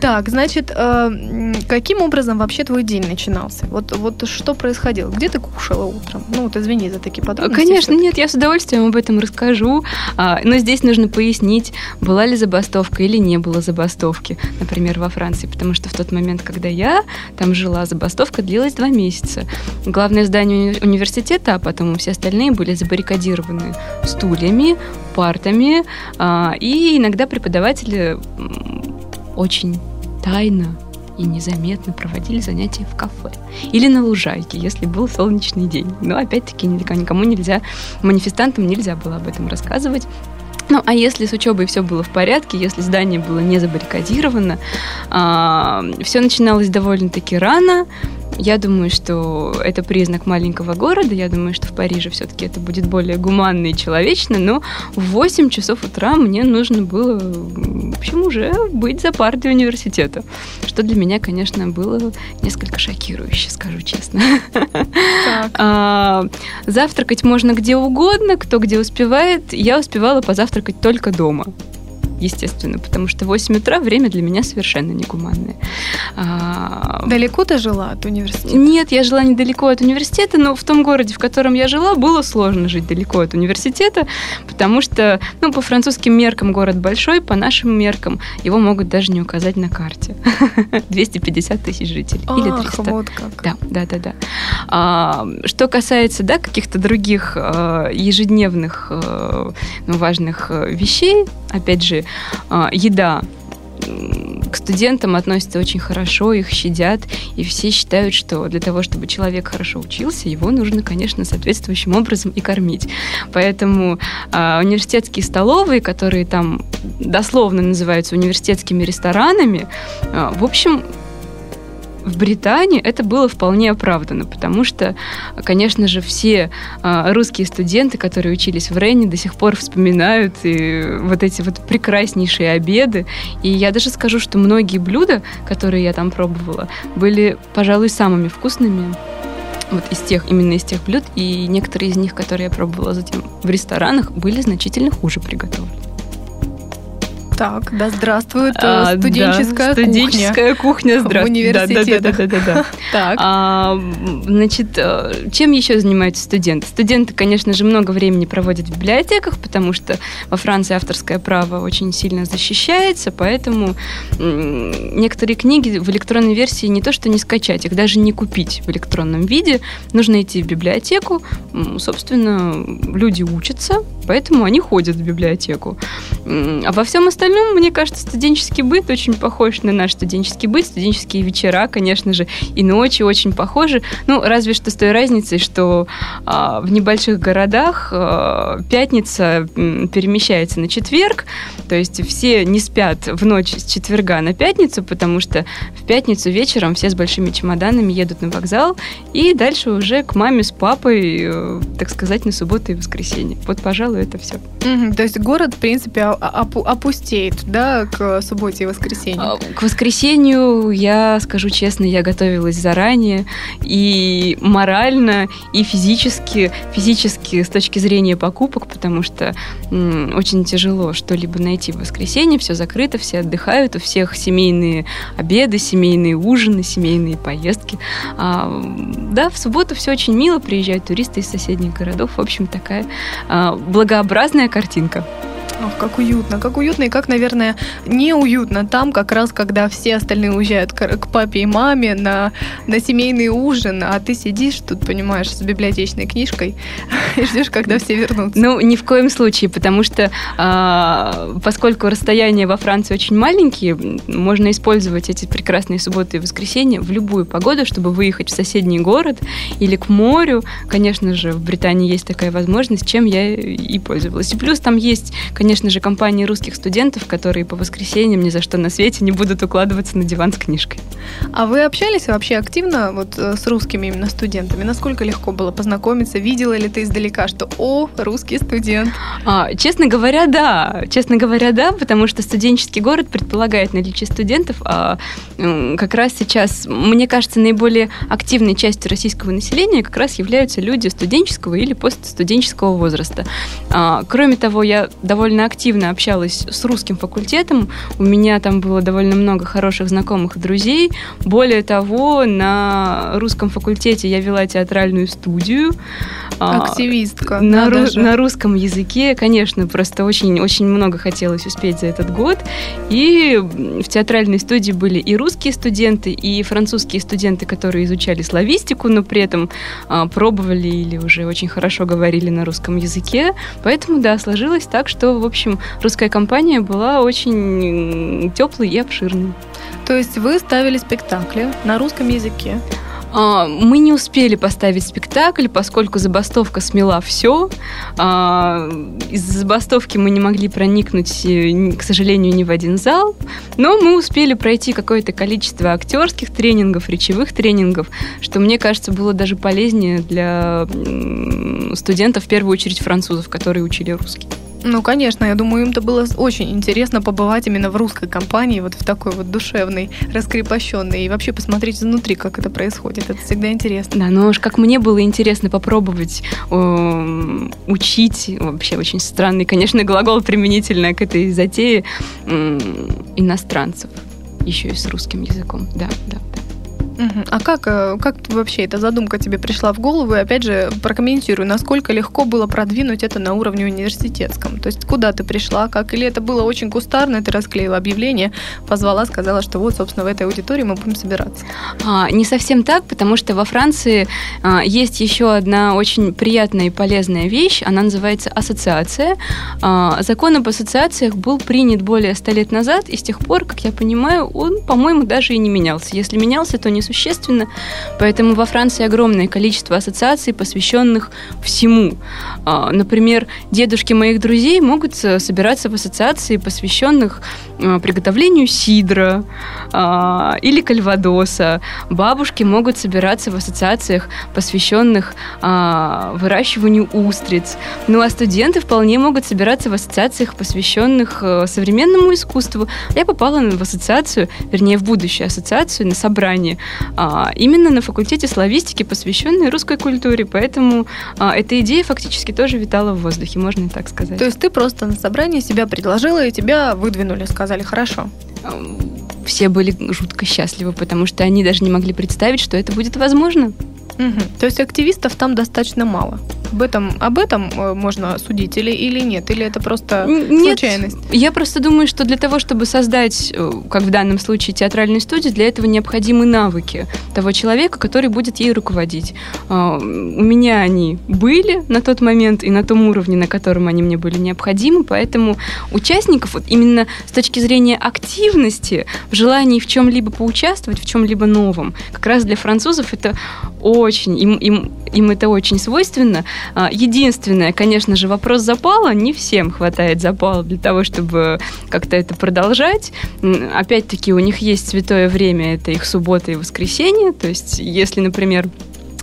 Так, значит, э, каким образом вообще твой день начинался? Вот, вот что происходило? Где ты кушала утром? Ну, вот извини за такие подробности. Конечно, нет, я с удовольствием об этом расскажу. А, но здесь нужно пояснить, была ли забастовка или не было забастовки, например, во Франции. Потому что в тот момент, когда я там жила, забастовка длилась два месяца. Главное здание уни- университета, а потом все остальные были забаррикадированы стульями, партами. А, и иногда преподаватели очень тайно и незаметно проводили занятия в кафе или на лужайке, если был солнечный день. Но опять-таки никому нельзя, манифестантам нельзя было об этом рассказывать. Ну, а если с учебой все было в порядке, если здание было не забаррикадировано, а, все начиналось довольно-таки рано, я думаю, что это признак маленького города. Я думаю, что в Париже все-таки это будет более гуманно и человечно. Но в 8 часов утра мне нужно было, в общем, уже быть за партой университета. Что для меня, конечно, было несколько шокирующе, скажу честно. А, завтракать можно где угодно, кто где успевает. Я успевала позавтракать только дома естественно, потому что 8 утра время для меня совершенно негуманное. А... Далеко ты жила от университета? Нет, я жила недалеко от университета, но в том городе, в котором я жила, было сложно жить далеко от университета, потому что, ну, по французским меркам город большой, по нашим меркам его могут даже не указать на карте. 250 тысяч жителей Ах, или 300. вот как. Да, да, да, да. А, что касается, да, каких-то других а, ежедневных а, ну, важных э, вещей, опять же, еда к студентам относятся очень хорошо, их щадят, и все считают, что для того, чтобы человек хорошо учился, его нужно, конечно, соответствующим образом и кормить. Поэтому э, университетские столовые, которые там дословно называются университетскими ресторанами, э, в общем, в Британии это было вполне оправдано, потому что, конечно же, все а, русские студенты, которые учились в Ренне, до сих пор вспоминают и вот эти вот прекраснейшие обеды. И я даже скажу, что многие блюда, которые я там пробовала, были, пожалуй, самыми вкусными вот из тех, именно из тех блюд, и некоторые из них, которые я пробовала затем в ресторанах, были значительно хуже приготовлены. Так, да здравствует э, а, студенческая, да, студенческая кухня. кухня в университете. Да, да, да, да, да, так. А, значит, э, чем еще занимаются студенты? Студенты, конечно же, много времени проводят в библиотеках, потому что во Франции авторское право очень сильно защищается, поэтому некоторые книги в электронной версии не то что не скачать, их даже не купить в электронном виде. Нужно идти в библиотеку. Собственно, люди учатся, поэтому они ходят в библиотеку. А во всем остальном мне кажется, студенческий быт очень похож на наш студенческий быт. Студенческие вечера, конечно же, и ночи очень похожи. Ну, разве что с той разницей, что а, в небольших городах а, пятница перемещается на четверг, то есть все не спят в ночь с четверга на пятницу, потому что в пятницу вечером все с большими чемоданами едут на вокзал и дальше уже к маме с папой, э, так сказать, на субботу и воскресенье. Вот, пожалуй, это все. Угу, то есть город, в принципе, опустил потеет, да, к субботе и воскресенью? А, к воскресенью, я скажу честно, я готовилась заранее и морально, и физически, физически с точки зрения покупок, потому что м, очень тяжело что-либо найти в воскресенье, все закрыто, все отдыхают, у всех семейные обеды, семейные ужины, семейные поездки. А, да, в субботу все очень мило, приезжают туристы из соседних городов, в общем, такая а, благообразная картинка. Ох, как уютно, как уютно и как, наверное, неуютно там, как раз когда все остальные уезжают к, к папе и маме на, на семейный ужин, а ты сидишь тут, понимаешь, с библиотечной книжкой и ждешь, когда все вернутся. Ну, ни в коем случае, потому что а, поскольку расстояния во Франции очень маленькие, можно использовать эти прекрасные субботы и воскресенья в любую погоду, чтобы выехать в соседний город или к морю. Конечно же, в Британии есть такая возможность, чем я и пользовалась. И плюс там есть, конечно же, компании русских студентов, которые по воскресеньям ни за что на свете не будут укладываться на диван с книжкой. А вы общались вообще активно вот э, с русскими именно студентами? Насколько легко было познакомиться? Видела ли ты издалека, что «О, русский студент»? А, честно говоря, да. Честно говоря, да, потому что студенческий город предполагает наличие студентов. А как раз сейчас, мне кажется, наиболее активной частью российского населения как раз являются люди студенческого или постстуденческого возраста. А, кроме того, я довольно активно общалась с русским факультетом. У меня там было довольно много хороших знакомых и друзей. Более того, на русском факультете я вела театральную студию. А, Активистка. На, ру- на русском языке, конечно, просто очень-очень много хотелось успеть за этот год. И в театральной студии были и русские студенты, и французские студенты, которые изучали славистику, но при этом а, пробовали или уже очень хорошо говорили на русском языке. Поэтому, да, сложилось так, что, в общем, русская компания была очень теплой и обширной. То есть вы ставили спектакли на русском языке? А, мы не успели поставить спектакль, поскольку забастовка смела все. А, из забастовки мы не могли проникнуть, э, к сожалению, ни в один зал. Но мы успели пройти какое-то количество актерских тренингов, речевых тренингов, что, мне кажется, было даже полезнее для студентов, в первую очередь французов, которые учили русский. Ну, конечно, я думаю, им-то было очень интересно побывать именно в русской компании, вот в такой вот душевной, раскрепощенной, и вообще посмотреть изнутри, как это происходит. Это всегда интересно. Да, ну уж как мне было интересно попробовать э, учить, вообще очень странный, конечно, глагол применительно к этой затее иностранцев, еще и с русским языком. Да, да, да. А как, э, как вообще эта задумка тебе пришла в голову? И опять же, прокомментируй, насколько легко было продвинуть это на уровне университетском? То есть куда ты пришла, как? Или это было очень кустарно, ты расклеила объявление, позвала, сказала, что вот, собственно, в этой аудитории мы будем собираться? А, не совсем так, потому что во Франции а, есть еще одна очень приятная и полезная вещь, она называется ассоциация. А, закон об ассоциациях был принят более ста лет назад, и с тех пор, как я понимаю, он, по-моему, даже и не менялся. Если менялся, то не существенно. Поэтому во Франции огромное количество ассоциаций, посвященных всему. А, например, дедушки моих друзей могут собираться в ассоциации, посвященных приготовлению сидра а, или кальвадоса. Бабушки могут собираться в ассоциациях, посвященных выращиванию устриц. Ну а студенты вполне могут собираться в ассоциациях, посвященных современному искусству. Я попала в ассоциацию, вернее, в будущую ассоциацию на собрание а, именно на факультете славистики, посвященной русской культуре. Поэтому а, эта идея фактически тоже витала в воздухе, можно и так сказать. То есть ты просто на собрании себя предложила, и тебя выдвинули, сказали «хорошо». Все были жутко счастливы, потому что они даже не могли представить, что это будет возможно. Угу. То есть активистов там достаточно мало. Об этом, об этом э, можно судить или, или нет? Или это просто нет, случайность? Я просто думаю, что для того, чтобы создать, э, как в данном случае, театральную студию, для этого необходимы навыки того человека, который будет ей руководить. А, у меня они были на тот момент и на том уровне, на котором они мне были необходимы, поэтому участников вот именно с точки зрения активности, в желании в чем-либо поучаствовать, в чем-либо новом, как раз для французов это очень, им, им, им это очень свойственно. А, единственное, конечно же, вопрос запала. Не всем хватает запала для того, чтобы как-то это продолжать. Опять-таки, у них есть святое время, это их суббота и воскресенье. То есть, если, например,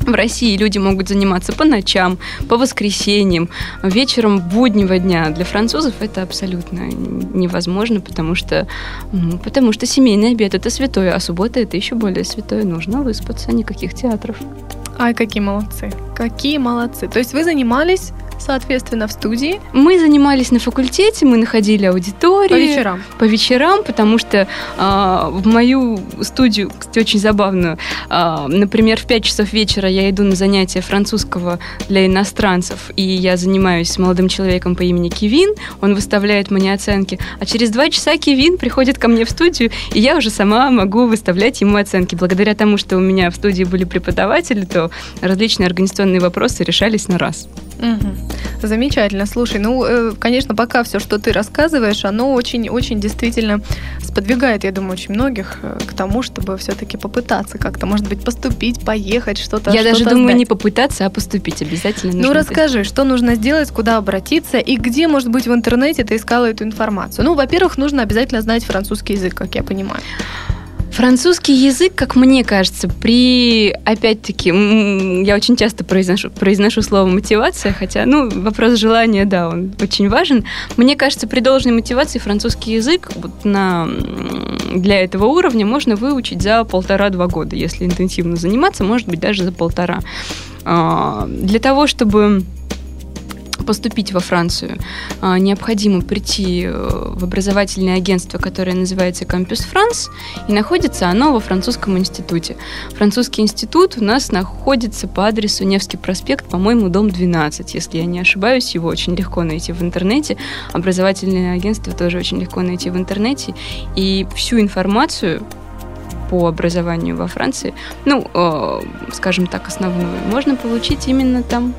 в России люди могут заниматься по ночам, по воскресеньям, вечером буднего дня. Для французов это абсолютно невозможно, потому что, потому что семейный обед это святое, а суббота это еще более святое. Нужно выспаться, никаких театров. Ай, какие молодцы. Какие молодцы. То есть вы занимались соответственно, в студии? Мы занимались на факультете, мы находили аудитории. По вечерам? По вечерам, потому что э, в мою студию, кстати, очень забавную, э, например, в 5 часов вечера я иду на занятия французского для иностранцев, и я занимаюсь с молодым человеком по имени Кевин, он выставляет мне оценки, а через 2 часа Кевин приходит ко мне в студию, и я уже сама могу выставлять ему оценки. Благодаря тому, что у меня в студии были преподаватели, то различные организационные вопросы решались на раз. Угу. Замечательно. Слушай, ну, э, конечно, пока все, что ты рассказываешь, оно очень-очень действительно сподвигает, я думаю, очень многих э, к тому, чтобы все-таки попытаться как-то, может быть, поступить, поехать, что-то. Я что даже думаю, сдать. не попытаться, а поступить обязательно. Ну, расскажи, что нужно сделать, куда обратиться и где, может быть, в интернете ты искала эту информацию. Ну, во-первых, нужно обязательно знать французский язык, как я понимаю. Французский язык, как мне кажется, при, опять-таки, я очень часто произношу, произношу слово мотивация, хотя, ну, вопрос желания, да, он очень важен. Мне кажется, при должной мотивации французский язык вот на, для этого уровня можно выучить за полтора-два года, если интенсивно заниматься, может быть, даже за полтора. А, для того, чтобы поступить во Францию, а, необходимо прийти э, в образовательное агентство, которое называется Campus France, и находится оно во французском институте. Французский институт у нас находится по адресу Невский проспект, по-моему, дом 12, если я не ошибаюсь, его очень легко найти в интернете. Образовательное агентство тоже очень легко найти в интернете, и всю информацию по образованию во Франции, ну, э, скажем так, основную, можно получить именно там.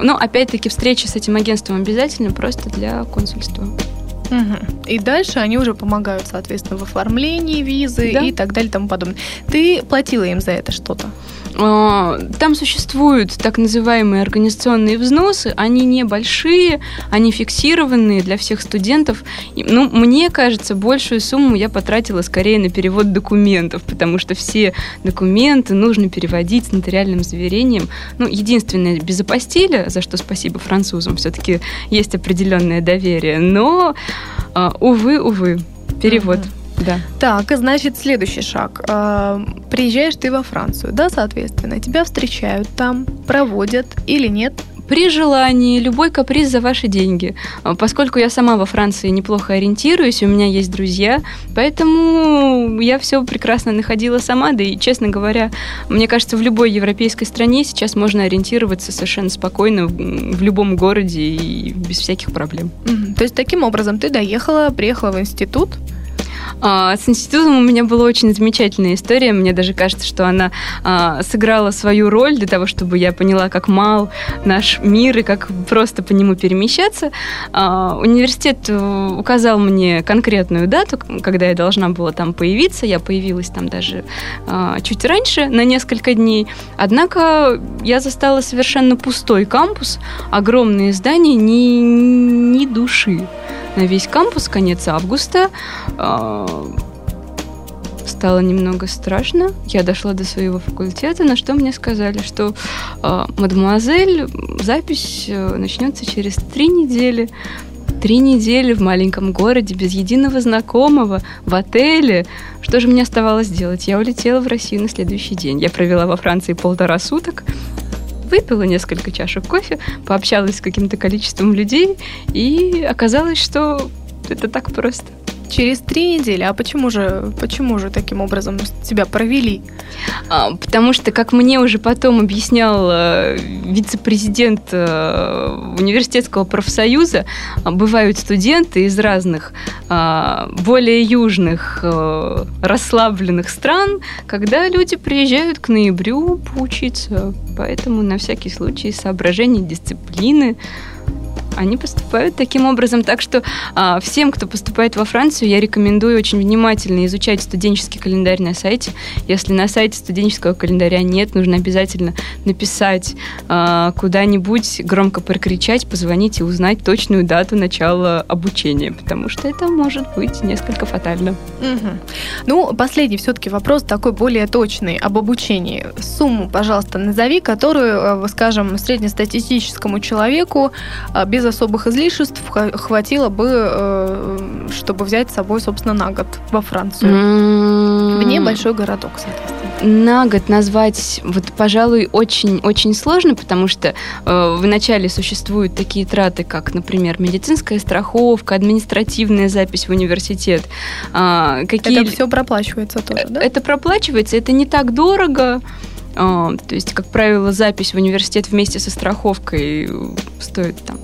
Но опять-таки встреча с этим агентством обязательно просто для консульства. Угу. И дальше они уже помогают, соответственно, в оформлении визы да. и так далее и тому подобное. Ты платила им за это что-то? А, там существуют так называемые организационные взносы, они небольшие, они фиксированные для всех студентов. Ну, мне кажется, большую сумму я потратила скорее на перевод документов, потому что все документы нужно переводить с нотариальным заверением. Ну, единственное, без апостиля, за что спасибо французам, все-таки есть определенное доверие, но, а, увы, увы, перевод. Uh-huh. Да. Так, значит, следующий шаг. А, приезжаешь ты во Францию, да, соответственно, тебя встречают там, проводят или нет? При желании, любой каприз за ваши деньги. А, поскольку я сама во Франции неплохо ориентируюсь, у меня есть друзья, поэтому я все прекрасно находила сама, да и, честно говоря, мне кажется, в любой европейской стране сейчас можно ориентироваться совершенно спокойно в, в любом городе и без всяких проблем. Mm-hmm. То есть таким образом ты доехала, приехала в институт, а, с институтом у меня была очень замечательная история. Мне даже кажется, что она а, сыграла свою роль для того, чтобы я поняла, как мал наш мир и как просто по нему перемещаться. А, университет э, указал мне конкретную дату, когда я должна была там появиться. Я появилась там даже чуть раньше, на несколько дней. Однако я застала совершенно пустой кампус, огромные здания, ни, ни души на весь кампус конец августа. А, стало немного страшно. Я дошла до своего факультета, на что мне сказали, что э, мадемуазель, запись э, начнется через три недели. Три недели в маленьком городе, без единого знакомого, в отеле. Что же мне оставалось делать? Я улетела в Россию на следующий день. Я провела во Франции полтора суток выпила несколько чашек кофе, пообщалась с каким-то количеством людей, и оказалось, что это так просто. Через три недели. А почему же, почему же таким образом тебя провели? А, потому что, как мне уже потом объяснял э, вице-президент э, университетского профсоюза, э, бывают студенты из разных э, более южных э, расслабленных стран, когда люди приезжают к ноябрю поучиться. Поэтому на всякий случай соображения дисциплины они поступают таким образом. Так что а, всем, кто поступает во Францию, я рекомендую очень внимательно изучать студенческий календарь на сайте. Если на сайте студенческого календаря нет, нужно обязательно написать а, куда-нибудь, громко прокричать, позвонить и узнать точную дату начала обучения, потому что это может быть несколько фатально. Угу. Ну, последний все-таки вопрос такой более точный об обучении. Сумму, пожалуйста, назови, которую, э, скажем, среднестатистическому человеку а, без без особых излишеств хватило бы, э, чтобы взять с собой, собственно, на год во Францию. В небольшой городок, соответственно на год назвать, вот, пожалуй, очень-очень сложно, потому что э, в начале существуют такие траты, как, например, медицинская страховка, административная запись в университет. Э, какие... Это все проплачивается тоже, да? Это проплачивается, это не так дорого. Э, то есть, как правило, запись в университет вместе со страховкой стоит там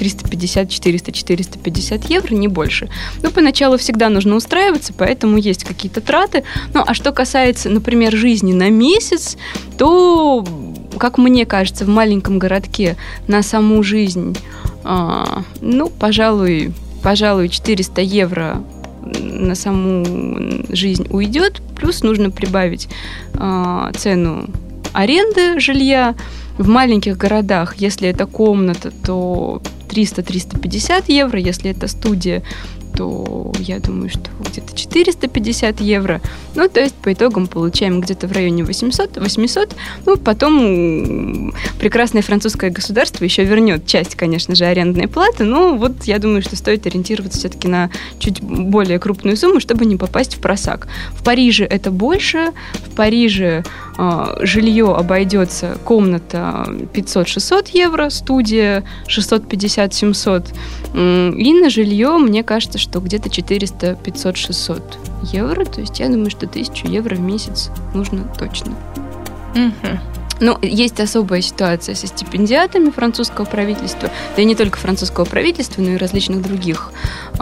350, 400, 450 евро, не больше. Но поначалу всегда нужно устраиваться, поэтому есть какие-то траты. Ну, а что касается, например, жизни на месяц, то, как мне кажется, в маленьком городке на саму жизнь, а, ну, пожалуй, пожалуй, 400 евро на саму жизнь уйдет, плюс нужно прибавить э, цену аренды жилья. В маленьких городах, если это комната, то 300-350 евро, если это студия, то я думаю, что где-то 450 евро. Ну, то есть по итогам получаем где-то в районе 800, 800. Ну, потом прекрасное французское государство еще вернет часть, конечно же, арендной платы. Но вот я думаю, что стоит ориентироваться все-таки на чуть более крупную сумму, чтобы не попасть в просак. В Париже это больше. В Париже э, жилье обойдется комната 500-600 евро, студия 650-700. И на жилье, мне кажется, что где-то 400, 500, 600 евро. То есть я думаю, что 1000 евро в месяц нужно точно. Угу. Ну, есть особая ситуация со стипендиатами французского правительства, да и не только французского правительства, но и различных других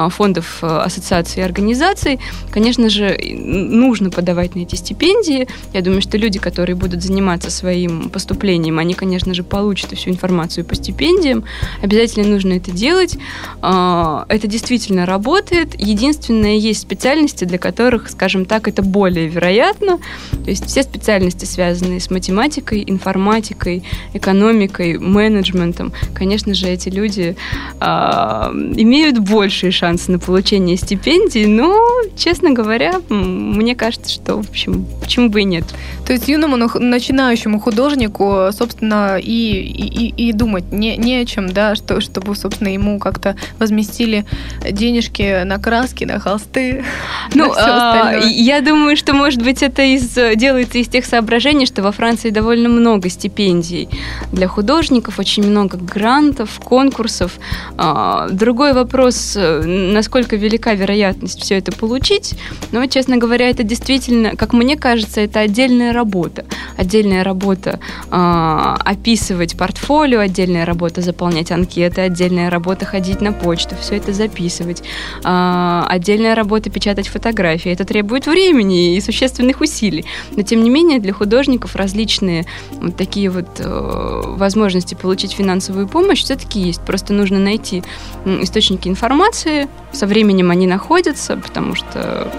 фондов, а, ассоциаций и организаций. Конечно же, нужно подавать на эти стипендии. Я думаю, что люди, которые будут заниматься своим поступлением, они, конечно же, получат всю информацию по стипендиям. Обязательно нужно это делать. А, это действительно работает. Единственное, есть специальности, для которых, скажем так, это более вероятно. То есть все специальности, связанные с математикой, информатикой, экономикой, менеджментом, конечно же, эти люди э, имеют большие шансы на получение стипендий, но, честно говоря, мне кажется, что, в общем, почему бы и нет. То есть юному начинающему художнику, собственно, и, и, и думать не, не о чем, да, что, чтобы, собственно, ему как-то возместили денежки на краски, на холсты. Ну, на а, я думаю, что, может быть, это из, делается из тех соображений, что во Франции довольно много стипендий для художников, очень много грантов, конкурсов. А, другой вопрос, насколько велика вероятность все это получить. Но, честно говоря, это действительно, как мне кажется, это отдельная работа. Отдельная работа э, описывать портфолио, отдельная работа заполнять анкеты, отдельная работа ходить на почту, все это записывать. Э, отдельная работа печатать фотографии. Это требует времени и существенных усилий. Но, тем не менее, для художников различные вот такие вот э, возможности получить финансовую помощь все-таки есть. Просто нужно найти источники информации. Со временем они находятся, потому что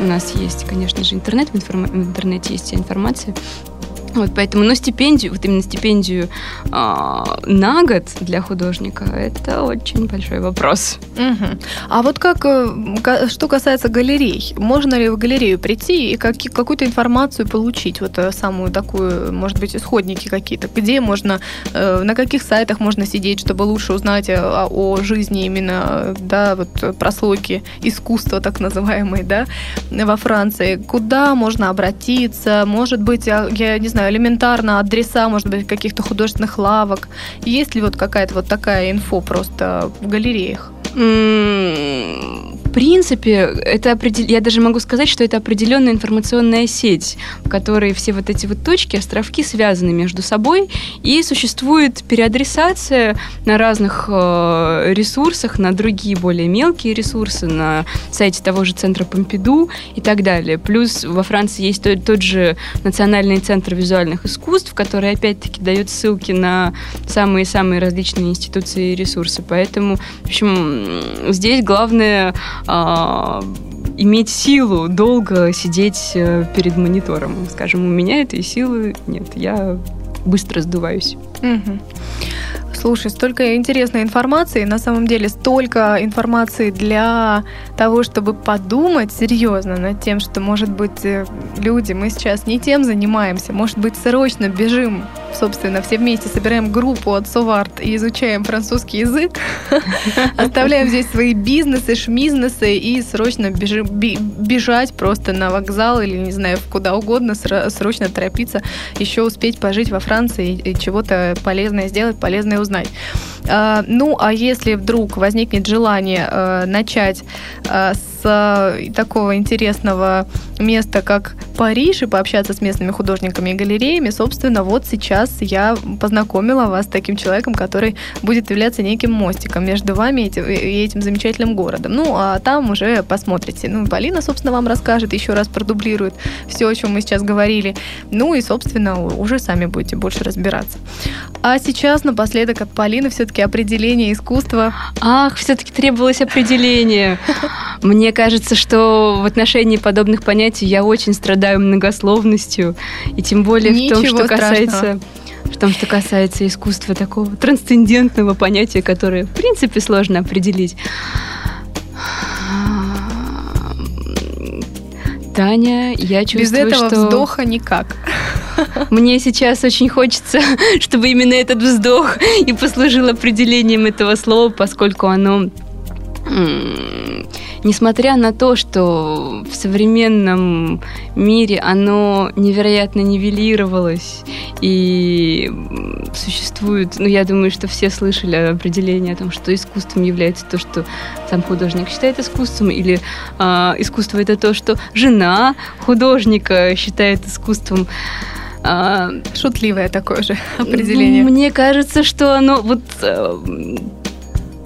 у нас есть, конечно же, интернет, в, информ... в интернете есть информация. Вот поэтому, но стипендию, вот именно стипендию э, на год для художника, это очень большой вопрос. Угу. А вот как, э, что касается галерей, можно ли в галерею прийти и как, какую-то информацию получить, вот э, самую такую, может быть, исходники какие-то, где можно, э, на каких сайтах можно сидеть, чтобы лучше узнать о, о жизни именно, да, вот прослойки искусства, так называемой, да, во Франции, куда можно обратиться, может быть, я, я не знаю, знаю, элементарно адреса, может быть, каких-то художественных лавок. Есть ли вот какая-то вот такая инфо просто в галереях? В принципе, это определ... я даже могу сказать, что это определенная информационная сеть, в которой все вот эти вот точки, островки связаны между собой, и существует переадресация на разных э, ресурсах, на другие более мелкие ресурсы, на сайте того же центра Помпиду и так далее. Плюс во Франции есть тот, же Национальный центр визуальных искусств, который опять-таки дает ссылки на самые-самые различные институции и ресурсы. Поэтому, в общем, здесь главное а, иметь силу долго сидеть э, перед монитором. Скажем, у меня этой силы нет, я быстро сдуваюсь. Слушай, столько интересной информации, на самом деле столько информации для того, чтобы подумать серьезно над тем, что, может быть, э, люди, мы сейчас не тем занимаемся, может быть, срочно бежим собственно, все вместе собираем группу от Соварт и изучаем французский язык, оставляем здесь свои бизнесы, шмизнесы и срочно бежать просто на вокзал или, не знаю, куда угодно, срочно торопиться, еще успеть пожить во Франции и чего-то полезное сделать, полезное узнать. А, ну, а если вдруг возникнет желание э, начать э, с такого интересного места, как Париж, и пообщаться с местными художниками и галереями, собственно, вот сейчас я познакомила вас с таким человеком, который будет являться неким мостиком между вами и этим замечательным городом. Ну, а там уже посмотрите. Ну, Полина, собственно, вам расскажет, еще раз продублирует все, о чем мы сейчас говорили. Ну и, собственно, уже сами будете больше разбираться. А сейчас напоследок от Полины все-таки определение искусства. Ах, все-таки требовалось определение. Мне кажется, что в отношении подобных понятий я очень страдаю многословностью, и тем более Ничего в том, что касается в том, что касается искусства такого трансцендентного понятия, которое, в принципе, сложно определить. Таня, я чувствую, Без этого что... вздоха никак. Мне сейчас очень хочется, чтобы именно этот вздох и послужил определением этого слова, поскольку оно несмотря на то, что в современном мире оно невероятно нивелировалось и существует, ну, я думаю, что все слышали определение о том, что искусством является то, что сам художник считает искусством, или э, искусство это то, что жена художника считает искусством. А, Шутливое такое же определение. Мне кажется, что оно вот э,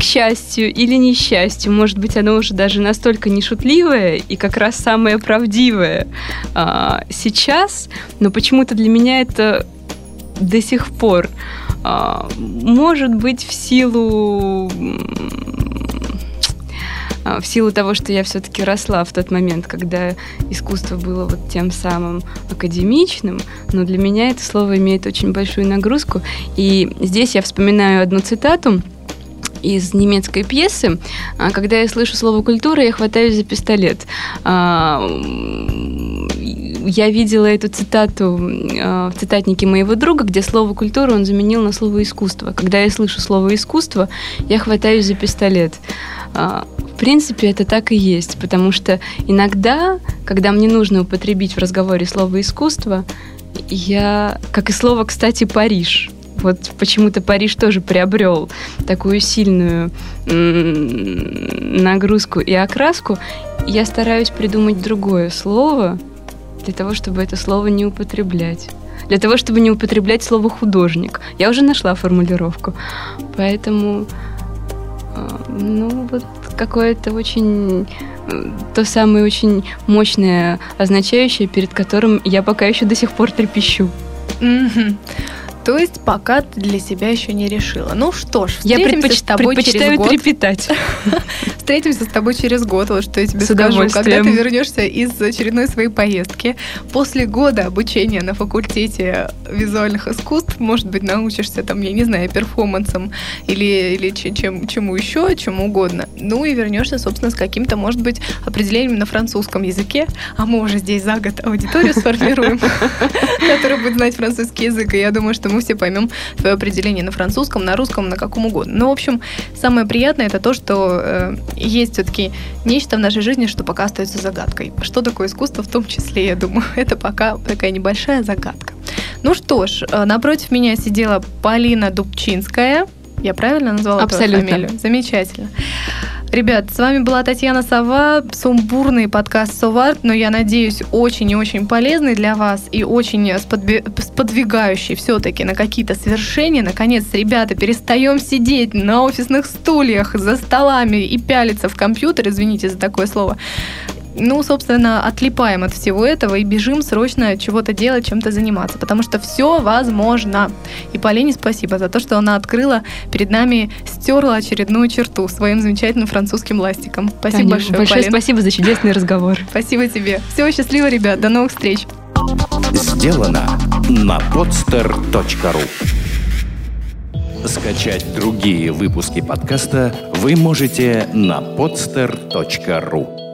счастью или несчастью, может быть, оно уже даже настолько нешутливое и как раз самое правдивое а, сейчас, но почему-то для меня это до сих пор а, может быть в силу а, в силу того, что я все-таки росла в тот момент, когда искусство было вот тем самым академичным, но для меня это слово имеет очень большую нагрузку. И здесь я вспоминаю одну цитату, из немецкой пьесы. А, когда я слышу слово «культура», я хватаюсь за пистолет. А, я видела эту цитату а, в цитатнике моего друга, где слово «культура» он заменил на слово «искусство». Когда я слышу слово «искусство», я хватаюсь за пистолет. В принципе, это так и есть, потому что иногда, когда мне нужно употребить в разговоре слово «искусство», я, как и слово, кстати, «Париж», вот почему-то Париж тоже приобрел такую сильную нагрузку и окраску. Я стараюсь придумать другое слово для того, чтобы это слово не употреблять. Для того, чтобы не употреблять слово художник. Я уже нашла формулировку. Поэтому, а, ну, вот какое-то очень э, то самое очень мощное, означающее, перед которым я пока еще до сих пор трепещу. Mm-hmm. То есть пока ты для себя еще не решила. Ну что ж, я предпоч... с тобой через год. трепетать. Встретимся с тобой через год, вот что я тебе с скажу. Когда ты вернешься из очередной своей поездки, после года обучения на факультете визуальных искусств, может быть, научишься там, я не знаю, перформансом или, или чем, чему еще, чему угодно. Ну и вернешься, собственно, с каким-то, может быть, определением на французском языке, а мы уже здесь за год аудиторию сформируем, которая будет знать французский язык, и я думаю, что мы мы все поймем твое определение на французском, на русском, на каком угодно. Но, в общем, самое приятное это то, что э, есть все-таки нечто в нашей жизни, что пока остается загадкой. Что такое искусство в том числе, я думаю, это пока такая небольшая загадка. Ну что ж, э, напротив меня сидела Полина Дубчинская. Я правильно назвала Абсолютно. твою фамилию? Замечательно. Ребят, с вами была Татьяна Сова, сумбурный подкаст Соварт, но я надеюсь, очень и очень полезный для вас и очень сподвигающий все-таки на какие-то свершения. Наконец, ребята, перестаем сидеть на офисных стульях за столами и пялиться в компьютер, извините за такое слово, ну, собственно, отлипаем от всего этого и бежим срочно чего-то делать, чем-то заниматься, потому что все возможно. И Полине спасибо за то, что она открыла перед нами, стерла очередную черту своим замечательным французским ластиком. Спасибо Таня, большое, Большое Полин. спасибо за чудесный разговор. Спасибо тебе. Всего счастливо, ребят. До новых встреч. Сделано на podster.ru Скачать другие выпуски подкаста вы можете на podster.ru